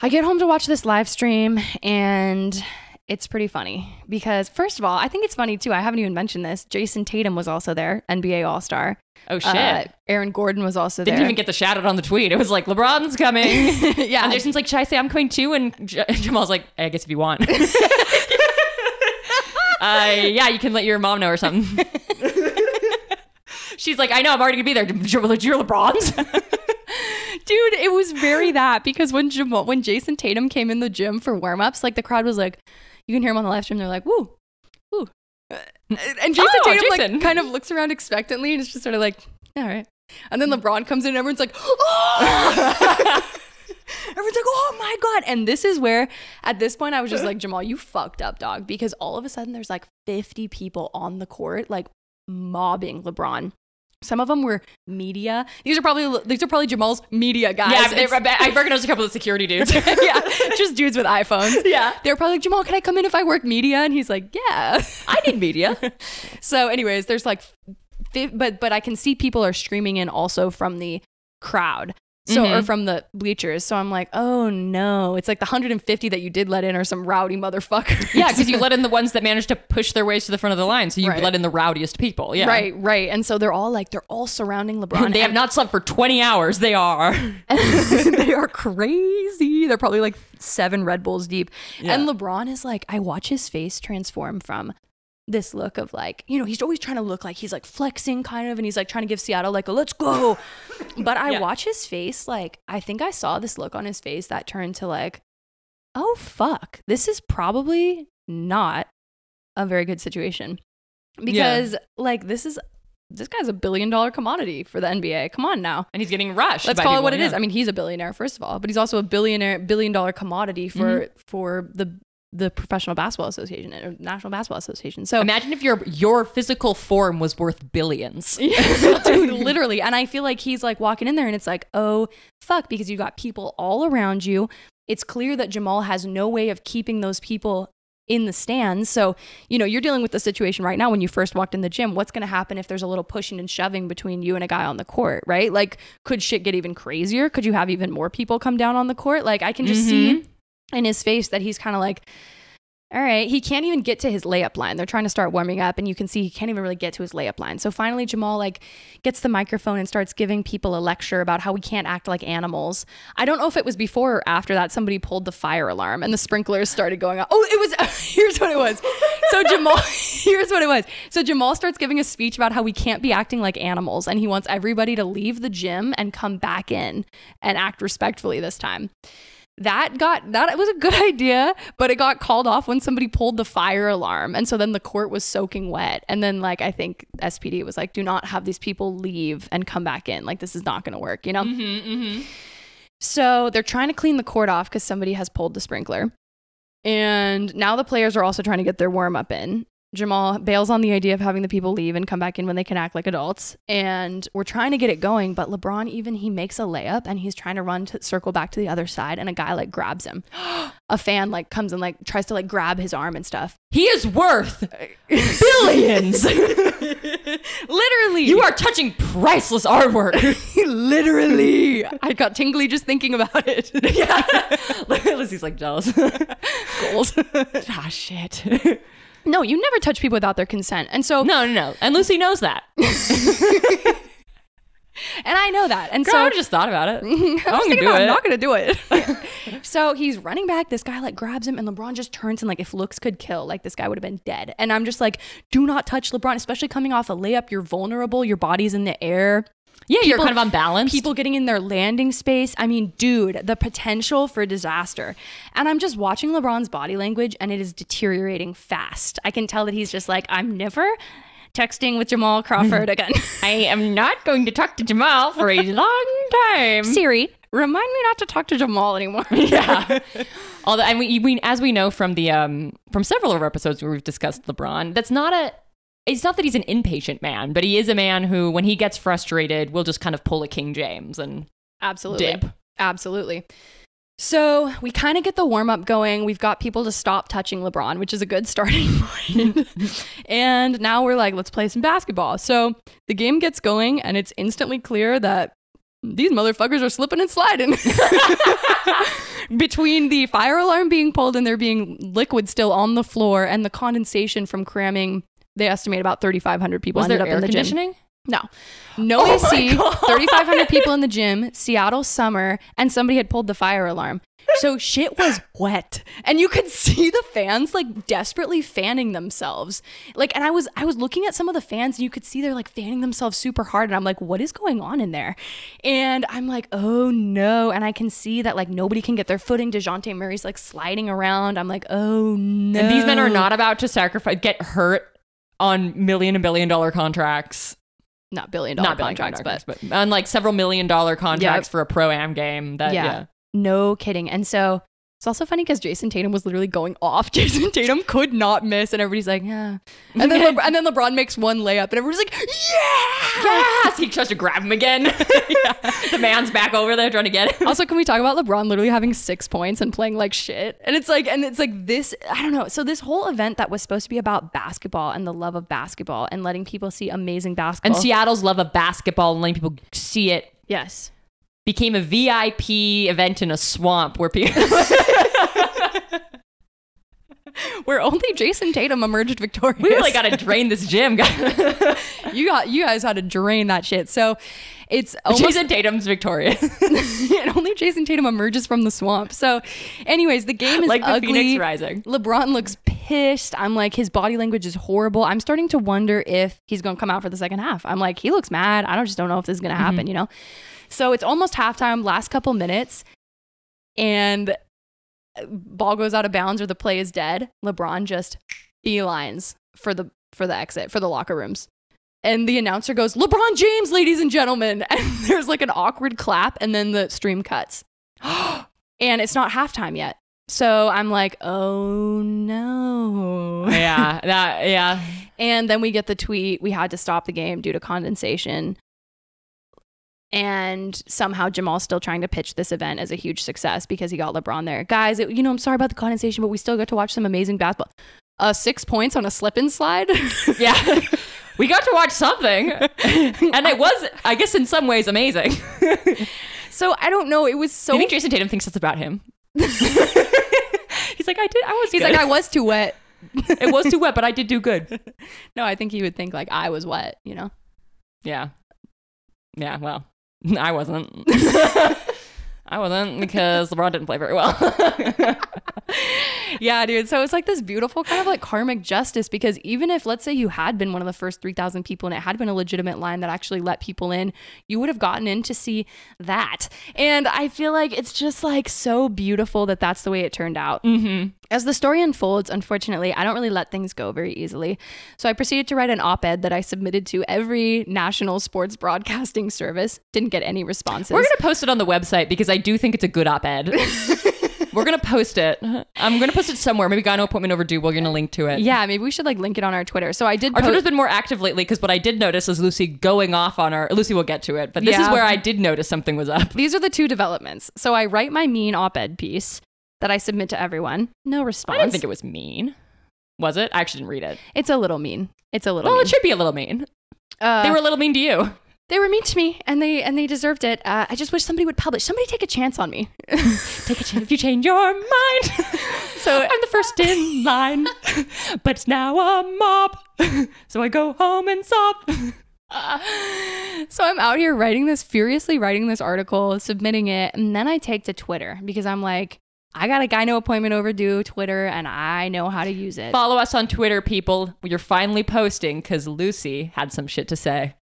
I get home to watch this live stream and it's pretty funny because first of all, I think it's funny too. I haven't even mentioned this. Jayson Tatum was also there, NBA All-Star. Oh shit. Uh, Aaron Gordon was also there. Didn't there. even get the shout out on the tweet. It was like LeBron's coming. yeah. And Jayson's like, should I say I'm coming too? And J- Jamal's like, I guess if you want. uh, yeah, you can let your mom know or something. She's like, I know, I'm already gonna be there. You're LeBron's. Dude, it was very that because when Jamal, when Jayson Tatum came in the gym for warm-ups, like the crowd was like, you can hear him on the live stream, they're like, woo, woo. Uh, And Jayson Oh, Tatum Jayson. like kind of looks around expectantly and it's just sort of like, all right. And then LeBron comes in and everyone's like, oh! Everyone's like, oh my God. And this is where, at this point, I was just like, Jamal, you fucked up, dog. Because all of a sudden, there's like 50 people on the court, like mobbing LeBron. Some of them were media. These are probably these are probably Jamal's media guys. yeah, It's- I recognized a couple of security dudes. yeah, just dudes with iPhones. Yeah. they're probably like, Jamal, can I come in if I work media? And he's like, yeah. I need media. so, anyways, there's like, but but I can see people are streaming in also from the crowd. So or Mhm. from the bleachers. So I'm like, oh no. It's like the 150 that you did let in are some rowdy motherfuckers. Yeah, because you let in the ones that managed to push their ways to the front of the line. So you Right. let in the rowdiest people. Yeah. Right, right. And so they're all like, they're all surrounding LeBron. They have not slept for 20 hours. They are. they are crazy. They're probably like seven Red Bulls deep. Yeah. And LeBron is like, I watch his face transform from this look of like, you know, he's always trying to look like he's like flexing kind of, and he's like trying to give Seattle like a let's go. But I Yeah. watch his face, like, I think I saw this look on his face that turned to like, oh fuck, this is probably not a very good situation. Because like this is this guy's a billion dollar commodity for the NBA. Come on now. And he's getting rushed. Let's call it what it yeah. is. I mean, he's a billionaire first of all, but he's also a billionaire, billion dollar commodity for Mm-hmm. for the the Professional Basketball Association or National Basketball Association. So, Imagine if your your physical form was worth billions. dude, literally, and I feel like he's like walking in there, and it's like, oh fuck, because you got people all around you. It's clear that Jamal has no way of keeping those people in the stands. So, you know, you're dealing with the situation right now when you first walked in the gym. What's going to happen if there's a little pushing and shoving between you and a guy on the court, right? Like, could shit get even crazier? Could you have even more people come down on the court? Like, I can just see mm-hmm. In his face that he's kind of like, all right, he can't even get to his layup line. They're trying to start warming up, and you can see he can't even really get to his layup line. So finally, Jamal like gets the microphone and starts giving people a lecture about how we can't act like animals. I don't know if it was before or after that somebody pulled the fire alarm and the sprinklers started going off. Oh, it was. Here's what it was. So Jamal, here's what it was. So Jamal starts giving a speech about how we can't be acting like animals, and he wants everybody to leave the gym and come back in and act respectfully this time that got that was a good idea but it got called off when somebody pulled the fire alarm. And so then the court was soaking wet. And then like i think spd was like do not have these people leave and come back in. Like this is not going to work you know? Mm-hmm, mm-hmm. So they're trying to clean the court off because somebody has pulled the sprinkler. And now the players are also trying to get their warm up in Jamal bails on the idea of having the people leave and come back in when they can act like adults. And we're trying to get it going, but LeBron even he makes a layup and he's trying to run to circle back to the other side and a guy like grabs him. a fan like comes and like tries to like grab his arm and stuff. He is worth billions. Literally. you are touching priceless artwork. literally. I got tingly just thinking about it. yeah. Lizzie's like jealous. Goals. ah, shit. No, you never touch people without their consent. And so No, no, no. And Lucy knows that. and I know that. And Girl, so I just thought about it. I was I'm thinking about, I'm not gonna do it. so he's running back. This guy like grabs him, and LeBron just turns and like, if looks could kill, like this guy would have been dead. And I'm just like, do not touch LeBron, especially coming off a layup. You're vulnerable. Your body's in the air. Yeah, you're kind of unbalanced. People getting in their landing space. I mean, dude, the potential for disaster. And I'm just watching LeBron's body language, and it is deteriorating fast. I can tell that he's just like, I'm never texting with Jamal Crawford again. I am not going to talk to Jamal for a long time. Siri, remind me not to talk to Jamal anymore. yeah. Although, I mean, we, as we know from the um from several of our episodes where we've discussed LeBron, that's not a it's not that he's an impatient man, but he is a man who, when he gets frustrated, will just kind of pull a King James and Absolutely. dip. Absolutely. So we kind of get the warm up going. We've got people to stop touching LeBron, which is a good starting point. and now we're like, let's play some basketball. So the game gets going, and it's instantly clear that these motherfuckers are slipping and sliding. Between the fire alarm being pulled and there being liquid still on the floor and the condensation from cramming, they estimate about 3,500 people Was ended there up air in the gym. conditioning? No. No Oh AC, 3,500 people in the gym, Seattle summer, and somebody had pulled the fire alarm. So shit was wet. And you could see the fans like desperately fanning themselves. Like and I was I was looking at some of the fans and you could see they're like fanning themselves super hard and I'm like what is going on in there? And I'm like, "Oh no." And I can see that like nobody can get their footing. Dejounte Murray's like sliding around. I'm like, "Oh no." And these men are not about to sacrifice, get hurt on million and billion dollar contracts. not billion dollar not billion contracts, contracts, but but on like several million dollar contracts for a pro am game. That Yeah. yeah. No kidding. And so it's also funny because Jayson Tatum was literally going off. Jayson Tatum could not miss, and everybody's like, yeah. And then, Le- and then LeBron makes one layup, and everybody's like, yeah. Yes, he tries to grab him again. Yeah. The man's back over there trying to get him. Also, can we talk about LeBron literally having six points and playing like shit? And it's like, and it's like this, I don't know. So this whole event that was supposed to be about basketball and the love of basketball and letting people see amazing basketball. And Seattle's love of basketball and letting people see it yes. became a VIP event in a swamp where people. Where only Jayson Tatum emerged victorious. we really got to drain this gym, guys. you got you guys had to drain that shit. So it's almost Jayson Tatum's victorious. and only Jayson Tatum emerges from the swamp. So, anyways, the game is like the ugly. Phoenix Rising. LeBron looks pissed. I'm like, his body language is horrible. I'm starting to wonder if he's going to come out for the second half. I'm like, he looks mad. I don't just don't know if this is going to mm-hmm. happen, you know? So it's almost halftime, last couple minutes, and ball goes out of bounds or the play is dead. LeBron just beelines for the for the exit for the locker rooms. And the announcer goes, LeBron James, ladies and gentlemen. And there's like an awkward clap, and then the stream cuts. and it's not halftime yet. So I'm like, oh no. yeah, that yeah. And then we get the tweet we had to stop the game due to condensation. And somehow Jamal's still trying to pitch this event as a huge success because he got LeBron there. Guys, it- you know, I'm sorry about the condensation, but we still got to watch some amazing basketball. Uh, six points on a slip and slide. Yeah. We got to watch something. And it was, I guess, in some ways amazing. so I don't know. It was so. You think Jayson Tatum thinks that's about him? He's like, I did, I was He's good. like, I was too wet. it was too wet, but I did do good. No, I think he would think like I was wet, you know? Yeah. Yeah, well, I wasn't. I wasn't because LeBron didn't play very well. yeah, dude. So it's like this beautiful kind of like karmic justice because even if, let's say, you had been one of the first 3,000 people and it had been a legitimate line that actually let people in, you would have gotten in to see that. And I feel like it's just like so beautiful that that's the way it turned out. mm-hmm. As the story unfolds, unfortunately, I don't really let things go very easily. So I proceeded to write an op ed that I submitted to every national sports broadcasting service. Didn't get any responses. We're going to post it on the website because I do think it's a good op ed. We're to post it. I'm to post it somewhere. Maybe Gyno Appointment Overdue. We're to link to it. yeah, maybe we should like link it on our Twitter. So I did Our post- Twitter's been more active lately because what I did notice is Lucy going off on our. Lucy will get to it, but this is where I did notice something was up. These are the two developments. So I write my mean op-ed piece that I submit to everyone. No response. I didn't think it was mean. Was it? I actually didn't read it. it's a little mean. It's a little Well, mean. it should be a little mean. Uh, They were a little mean to you. They were mean to me, and they and they deserved it. Uh, I just wish somebody would publish. Somebody take a chance on me. Take a chance if you change your mind. so I'm the first in line, but now a mob. So I go home and sob. so I'm out here writing this, furiously writing this article, submitting it, and then I take to Twitter because I'm like, I got a Gyno appointment overdue Twitter, and I know how to use it. Follow us on Twitter, people. You're finally posting because Lucy had some shit to say.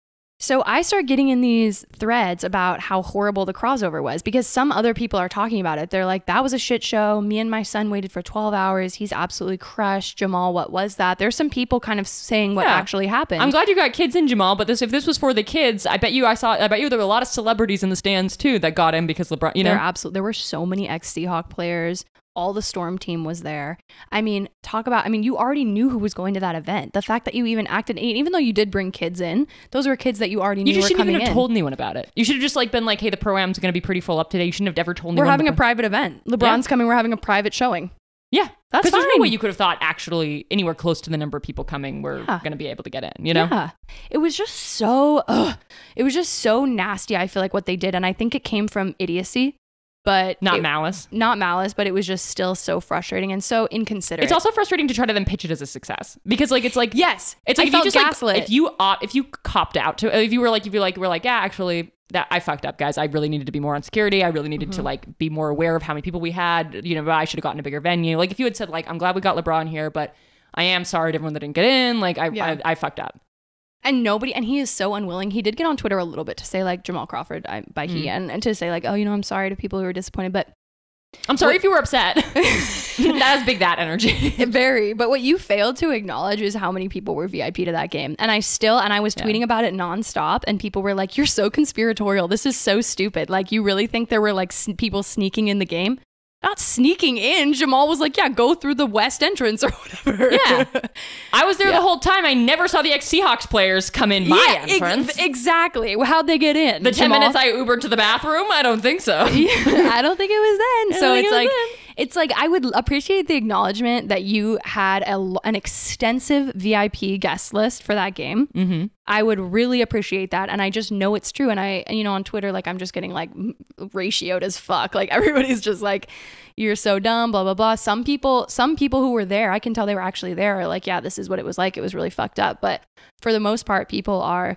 So I start getting in these threads about how horrible the crossover was because some other people are talking about it. They're like, that was a shit show. Me and my son waited for 12 hours. He's absolutely crushed. Jamal, what was that? There's some people kind of saying what Yeah. actually happened. I'm glad you got kids in Jamal, but this if this was for the kids, I bet you I saw I bet you there were a lot of celebrities in the stands too that got in because LeBron, you know. there absolutely there were so many ex Seahawk players, all the storm team was there. I mean, talk about, I mean, you already knew who was going to that event. The fact that you even acted, even though you did bring kids in, those were kids that you already knew You shouldn't even have in. told anyone about it. You should have just like been like, "Hey, the pro am's going to be pretty full up today." You shouldn't have ever told me. we're having a private event. LeBron's coming. We're having a private showing. yeah, That's because there's no way you could have thought actually anywhere close to the number of people coming we're Yeah. going to be able to get in. You know, Yeah. It was just so, ugh, it was just so nasty. I feel like what they did. And I think it came from idiocy, but not it- malice. not malice, but it was just still so frustrating and so inconsiderate. It's also frustrating to try to then pitch it as a success because like it's like yes, It's like I if you just gaslit. like if you op- if you copped out to if you were like if you like were like yeah actually that I fucked up guys I really needed to be more on security I really needed Mm-hmm. to like be more aware of how many people we had you know I should have gotten a bigger venue like if you had said like I'm glad we got LeBron here but I am sorry to everyone that didn't get in like I Yeah. I, I fucked up and nobody, and he is so unwilling. He did get on Twitter a little bit to say like Jamal Crawford I, by he, Mm. and, and to say like, oh, you know, I'm sorry to people who were disappointed, but I'm sorry if you were upset that has big that energy very. But what you failed to acknowledge is how many people were VIP to that game. And I still, and I was Yeah. tweeting about it nonstop, and people were like, "You're so conspiratorial. This is so stupid. Like, you really think there were like s- people sneaking in the game?" Not sneaking in. Jamal was like, "Yeah, go through the west entrance or whatever." Yeah. I was there Yeah. the whole time I never saw the ex Seahawks players come in my Yeah, ex- entrance exactly. How'd they get in? the 10 minutes I Ubered to the bathroom I don't think so I don't think it was then. So it's it like then. It's like I would appreciate the acknowledgement that you had a, an extensive VIP guest list for that game. mm-hmm. I would really appreciate that, and I just know it's true. And I, you know, on Twitter, like I'm just getting like ratioed as fuck. Like everybody's just like, "You're so dumb," blah blah blah. Some people, some people who were there, I can tell they were actually there. Are like, yeah, this is what it was like. It was really fucked up. But for the most part, people are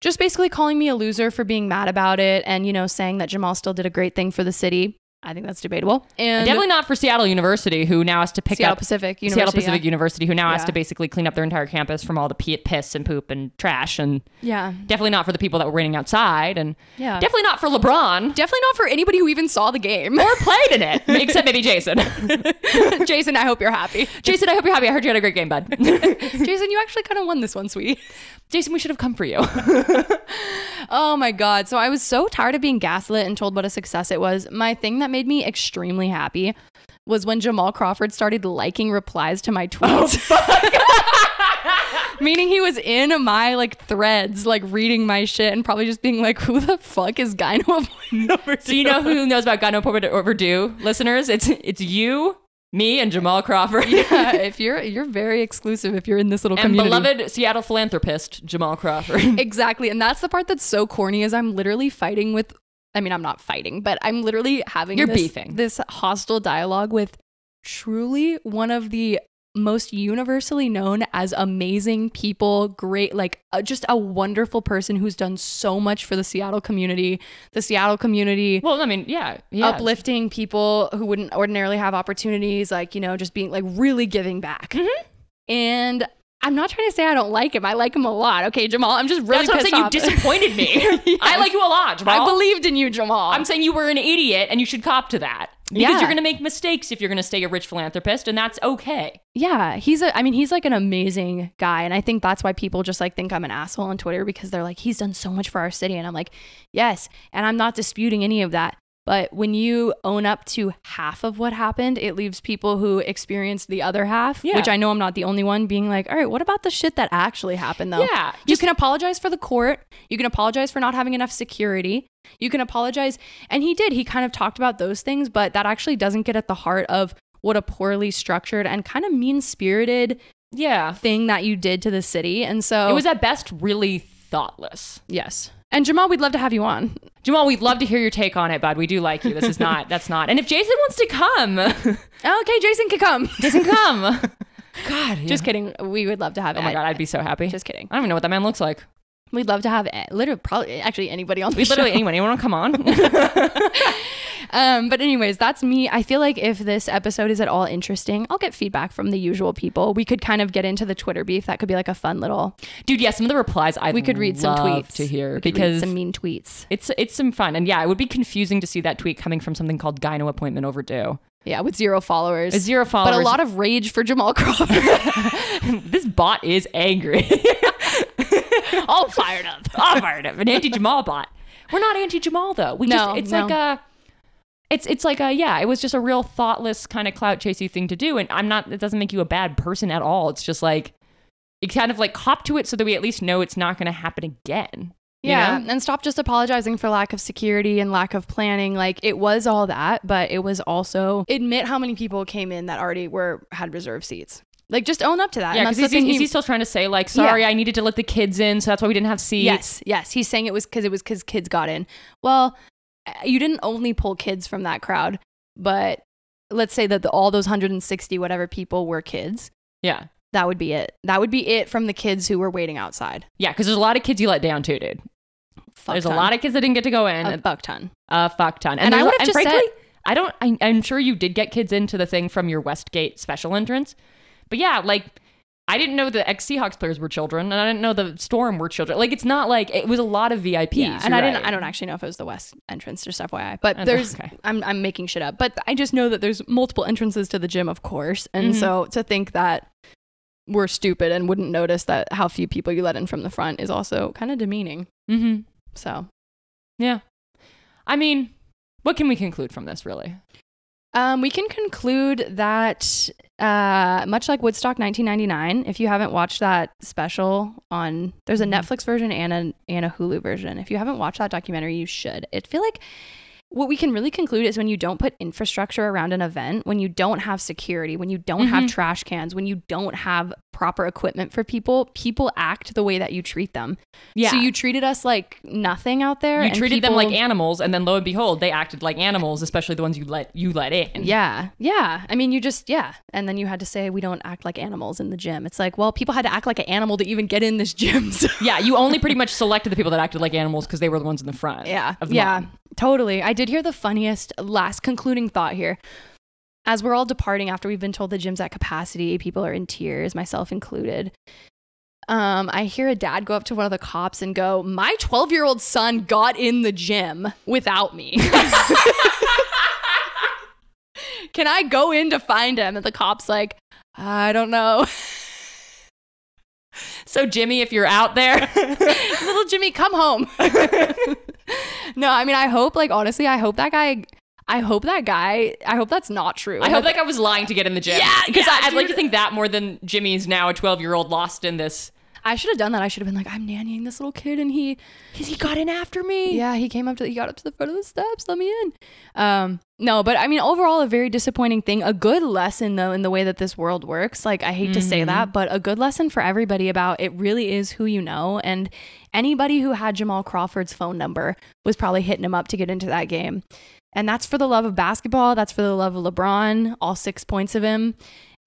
just basically calling me a loser for being mad about it, and you know, saying that Jamal still did a great thing for the city. I think that's debatable. And definitely not for Seattle University who now has to pick Seattle up Pacific University. Seattle Pacific University, who now has to basically clean up their entire campus from all the piss and poop and trash, and Yeah, definitely not for the people that were waiting outside, and yeah. definitely not for LeBron Definitely not for anybody who even saw the game. or played in it, except maybe Jayson. Jayson, I hope you're happy. Jayson, I hope you're happy. I heard you had a great game, bud. Jayson, you actually kind of won this one, sweetie. Jayson, we should have come for you. Oh my God. So I was so tired of being gaslit and told what a success it was. My thing that made me extremely happy was when Jamal Crawford started liking replies to my tweets. Oh, Meaning he was in my like threads, like reading my shit and probably just being like, who the fuck is Gyno appointed over so you know who knows about God No Overdue, listeners? It's it's you, me, and Jamal Crawford. yeah, if you're you're very exclusive if you're in this little And community. beloved Seattle philanthropist Jamal Crawford. Exactly. And that's the part that's so corny is I'm literally fighting with I mean, I'm not fighting, but I'm literally having You're this, beefing. this hostile dialogue with truly one of the most universally known as amazing people, great, like uh, just a wonderful person who's done so much for the Seattle community, the Seattle community, Well, I mean, yeah, yeah. uplifting people who wouldn't ordinarily have opportunities, like, you know, just being like really giving back. Mm-hmm. And I'm not trying to say I don't like him. I like him a lot. Okay, Jamal, I'm just really That's what I'm saying. off. You disappointed me. I like you a lot, Jamal. I believed in you, Jamal. I'm saying you were an idiot and you should cop to that. Because Yeah. you're going to make mistakes if you're going to stay a rich philanthropist, and that's okay. yeah, he's a. I mean, he's like an amazing guy, and I think that's why people just like think I'm an asshole on Twitter because they're like, he's done so much for our city, and I'm like, yes, and I'm not disputing any of that. But when you own up to half of what happened, it leaves people who experienced the other half, Yeah. which I know I'm not the only one, being like, all right, what about the shit that actually happened though? Yeah, you can apologize for the court. You can apologize for not having enough security. You can apologize. And he did. He kind of talked about those things, but that actually doesn't get at the heart of what a poorly structured and kind of mean spirited Yeah. thing that you did to the city. And so It was at best really thoughtless. yes. And Jamal, we'd love to have you on. Jamal, we'd love to hear your take on it, bud. We do like you. This is not, that's not. And if Jayson wants to come, Okay, Jayson can come. Jayson, come. God. Just kidding. We would love to have him. Oh my God, I'd be so happy. Just kidding. I don't even know what that man looks like. We'd love to have literally probably actually anybody on the We literally, anyone, anyone want to come on? Um, but anyways, that's me. I feel like if this episode is at all interesting, I'll get feedback from the usual people. We could kind of get into the Twitter beef. That could be like a fun little. Dude, yeah, some of the replies I We could read some tweets to hear We could read because some mean tweets. it's it's some fun. And yeah, it would be confusing to see that tweet coming from something called gyno appointment overdue. Yeah, with zero followers. Zero followers. But a lot of rage for Jamal Crawford. this bot is angry. all fired up. All fired up. An anti Jamal bot. We're not anti Jamal though. We No, just it's no. like a it's it's like a yeah, it was just a real thoughtless kind of clout chasey thing to do, and I'm not. It doesn't make you a bad person at all. It's just like you kind of like hop to it so that we at least know it's not going to happen again. you Yeah, know? and stop just apologizing for lack of security and lack of planning. Like it was all that, but it was also admit how many people came in that already were had reserved seats. Like just own up to that. Yeah, and because that's is, the he, is he- he still trying to say like, sorry, I needed to let the kids in, so that's why we didn't have seats? Yes, yes. He's saying it was because it was because kids got in. Well, uh, you didn't only pull kids from that crowd, but let's say that the, all those 160 whatever people were kids. yeah, That would be it. That would be it from the kids who were waiting outside. yeah. Because there's a lot of kids you let down too, dude. Fuck there's ton. a lot of kids that didn't get to go in. a fuck ton. a fuck ton. And I would've just frankly, said- I don't. I, I'm sure you did get kids into the thing from your Westgate special entrance, but yeah, like I didn't know the ex Seahawks players were children, and I didn't know the Storm were children. Like it's not like it was a lot of VIPs. Yeah, and I didn't. I don't actually know if it was the west entrance, just FYI. But Uh, there's. okay. I'm I'm making shit up, but I just know that there's multiple entrances to the gym, of course, and Mhm. so to think that we're stupid and wouldn't notice that how few people you let in from the front is also kind of demeaning. Mm-hmm. So Yeah, I mean, what can we conclude from this, really? Um, we can conclude that, uh, much like Woodstock 1999, if you haven't watched that special on, there's a Mhm. Netflix version and a, and a Hulu version. If you haven't watched that documentary, you should. It feel like what we can really conclude is when you don't put infrastructure around an event, when you don't have security, when you don't have Mhm. trash cans, when you don't have proper equipment for people, people act the way that you treat them. Yeah, So you treated us like nothing out there. you treated them like animals, and then lo and behold, they acted like animals, especially the ones you let you let in. Yeah. Yeah. I mean, you just, yeah. And then you had to say, we don't act like animals in the gym. It's like, well, people had to act like an animal to even get in this gym. So. Yeah, you only pretty much selected the people that acted like animals because they were the ones in the front. Yeah. of Yeah. mob. Totally. I did hear the funniest last concluding thought here. As we're all departing after we've been told the gym's at capacity, people are in tears, myself included. Um, I hear a dad go up to one of the cops and go, My 12 year old son got in the gym without me. Can I go in to find him? And the cop's like, I don't know. So Jimmy, if you're out there, Little Jimmy, come home. no, I mean, I hope, like, honestly, I hope that guy, I hope that guy, I hope that's not true. I hope like I was lying to get in the gym. Yeah, because yeah, I'd like to think that more than Jimmy's now a 12 year old lost in this. I should have done that. I should have been like, I'm nannying this little kid, and he, because He got in after me. yeah, he came up to, he got up to the front of the steps, let me in. Um, no, but I mean, overall, a very disappointing thing. A good lesson though in the way that this world works. Like, I hate to say that, but a good lesson for everybody about it really is who you know, and anybody who had Jamal Crawford's phone number was probably hitting him up to get into that game. And that's for the love of basketball. That's for the love of LeBron, all six points of him.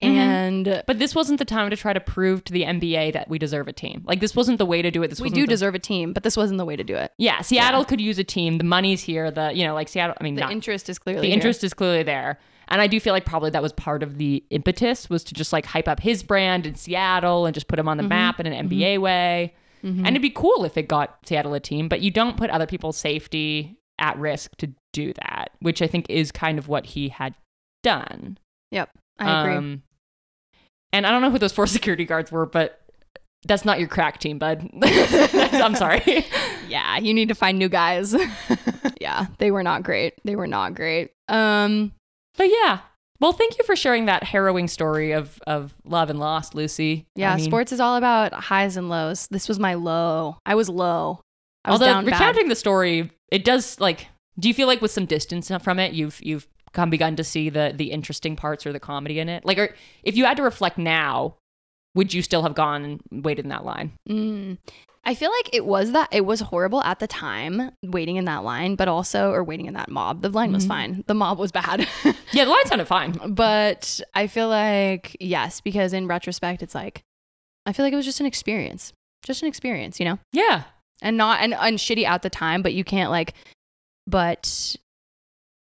Mhm. And But this wasn't the time to try to prove to the NBA that we deserve a team. Like this wasn't the way to do it. This we do the- deserve a team, but this wasn't the way to do it. Yeah, Seattle could use a team. The money's here. The you know like Seattle. I mean, The not, interest is clearly the here. interest is clearly there. And I do feel like probably that was part of the impetus was to just like hype up his brand in Seattle and just put him on the Mhm. map in an NBA way. Mhm. And it'd be cool if it got Seattle a team, but you don't put other people's safety at risk to do that, which I think is kind of what he had done. Yep. I agree. Um, and I don't know who those four security guards were, but that's not your crack team, bud. I'm sorry. yeah, you need to find new guys. yeah, they were not great. They were not great. Um, But yeah. Well, thank you for sharing that harrowing story of of love and loss, Lucy. yeah, I mean, sports is all about highs and lows. This was my low. I was low. I was Although down bad. recounting the story, it does like. Do you feel like with some distance from it, you've you've come begun to see the the interesting parts or the comedy in it? Like, or if you had to reflect now, would you still have gone and waited in that line? Mm. I feel like it was that it was horrible at the time waiting in that line, but also or waiting in that mob. The line was Mhm. fine. The mob was bad. Yeah, the line sounded fine. but I feel like yes, because in retrospect, it's like I feel like it was just an experience, just an experience, you know, Yeah, and not and, and shitty at the time, but you can't like, but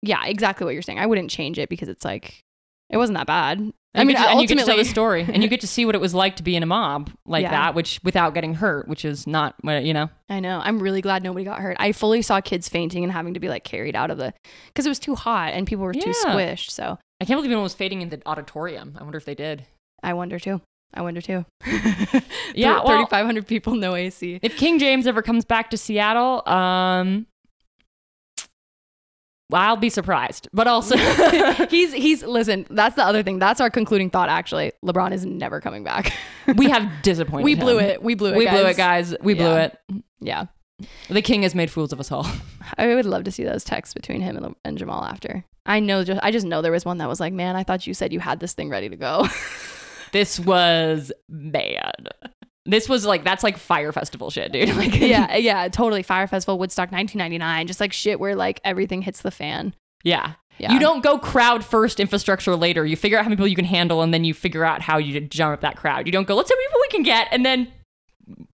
yeah, exactly what you're saying. I wouldn't change it because it's like it wasn't that bad. I mean, and you get to tell the story, and you get to see what it was like to be in a mob like Yeah. that, which without getting hurt, which is not what you know. I know. I'm really glad nobody got hurt. I fully saw kids fainting and having to be like carried out of the because it was too hot and people were too squished. So I can't believe anyone was fading in the auditorium. I wonder if they did. I wonder too. I wonder too. Yeah, well- 3,500 people, no AC. If King James ever comes back to Seattle, um, I'll be surprised. But also, he's he's listen. That's the other thing. That's our concluding thought. Actually, LeBron is never coming back. we have disappointed. we blew him. it. We blew it. We guys. blew it, guys. We blew Yeah. it. Yeah, The king has made fools of us all. I would love to see those texts between him and, and Jamal after. I know. Just I just know there was one that was like, man, I thought you said you had this thing ready to go. This was bad. This was like that's like Fyre Festival shit, dude. Like yeah, yeah, totally. Fyre Festival, Woodstock, 1999, just like shit where like everything hits the fan. yeah. Yeah. You don't go crowd first, infrastructure later. You figure out how many people you can handle, and then you figure out how you jump up that crowd. You don't go, let's see how many people we can get, and then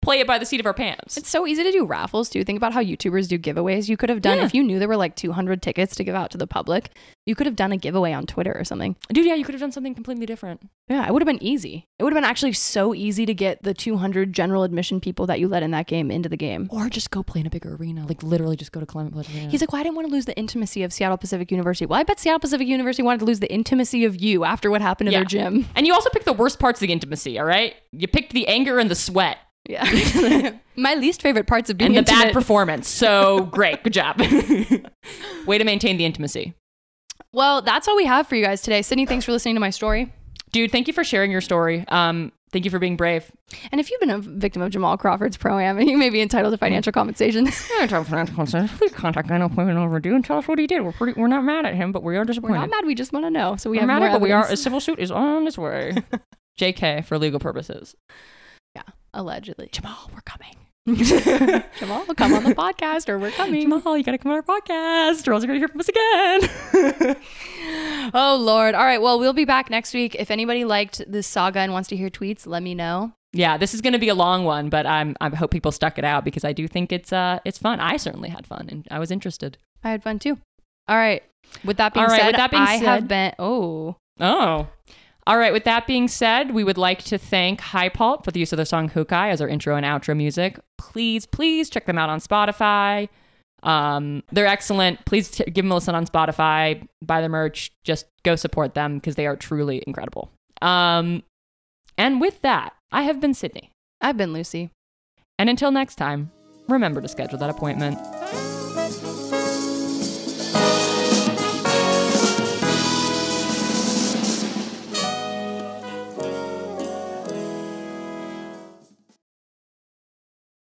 play it by the seat of our pants. It's so easy to do raffles too. Think about how YouTubers do giveaways. You could have done Yeah. if you knew there were like 200 tickets to give out to the public. You could have done a giveaway on Twitter or something. Dude, yeah, you could have done something completely different. Yeah, it would have been easy. It would have been actually so easy to get the 200 general admission people that you let in that game into the game. Or just go play in a bigger arena. Like literally just go to Climate Pledge Arena. He's like, well, I didn't want to lose the intimacy of Seattle Pacific University. Well, I bet Seattle Pacific University wanted to lose the intimacy of you after what happened to Yeah. their gym. and you also picked the worst parts of the intimacy, all right? You picked the anger and the sweat Yeah. My least favorite parts of being and the bad performance. So great. Good job. Way to maintain the intimacy. Well, that's all we have for you guys today. Sydney, thanks for listening to my story. Dude, thank you for sharing your story. Um, thank you for being brave. And if you've been a victim of Jamal Crawford's pro-am, you may be entitled to financial compensation. Please contact know Appointment Overdue and tell us what he did. We're pretty, we're not mad at him, but we are We're disappointed. not mad. We just want to know. So we We're have mad at, but we are. A civil suit is on its way. JK for legal purposes. Allegedly. Jamal, we're coming. Jamal come on the podcast, or we're coming. Jamal, you gotta come on our podcast, or else you're gonna hear from us again. Oh Lord! All right. Well, we'll be back next week. If anybody liked this saga and wants to hear tweets, let me know. yeah, this is gonna be a long one, but I'm I hope people stuck it out because I do think it's uh it's fun. I certainly had fun and I was interested. I had fun too. All right. With that being right, said, with that being I have been. Oh, Oh. All right, with that being said, we would like to thank Hypalt for the use of the song Hukai as our intro and outro music. Please, please check them out on Spotify. Um, they're excellent. Please t- give them a listen on Spotify. Buy their merch. Just go support them because they are truly incredible. Um, and with that, I have been Sydney. I've been Lucy. And until next time, remember to schedule that appointment.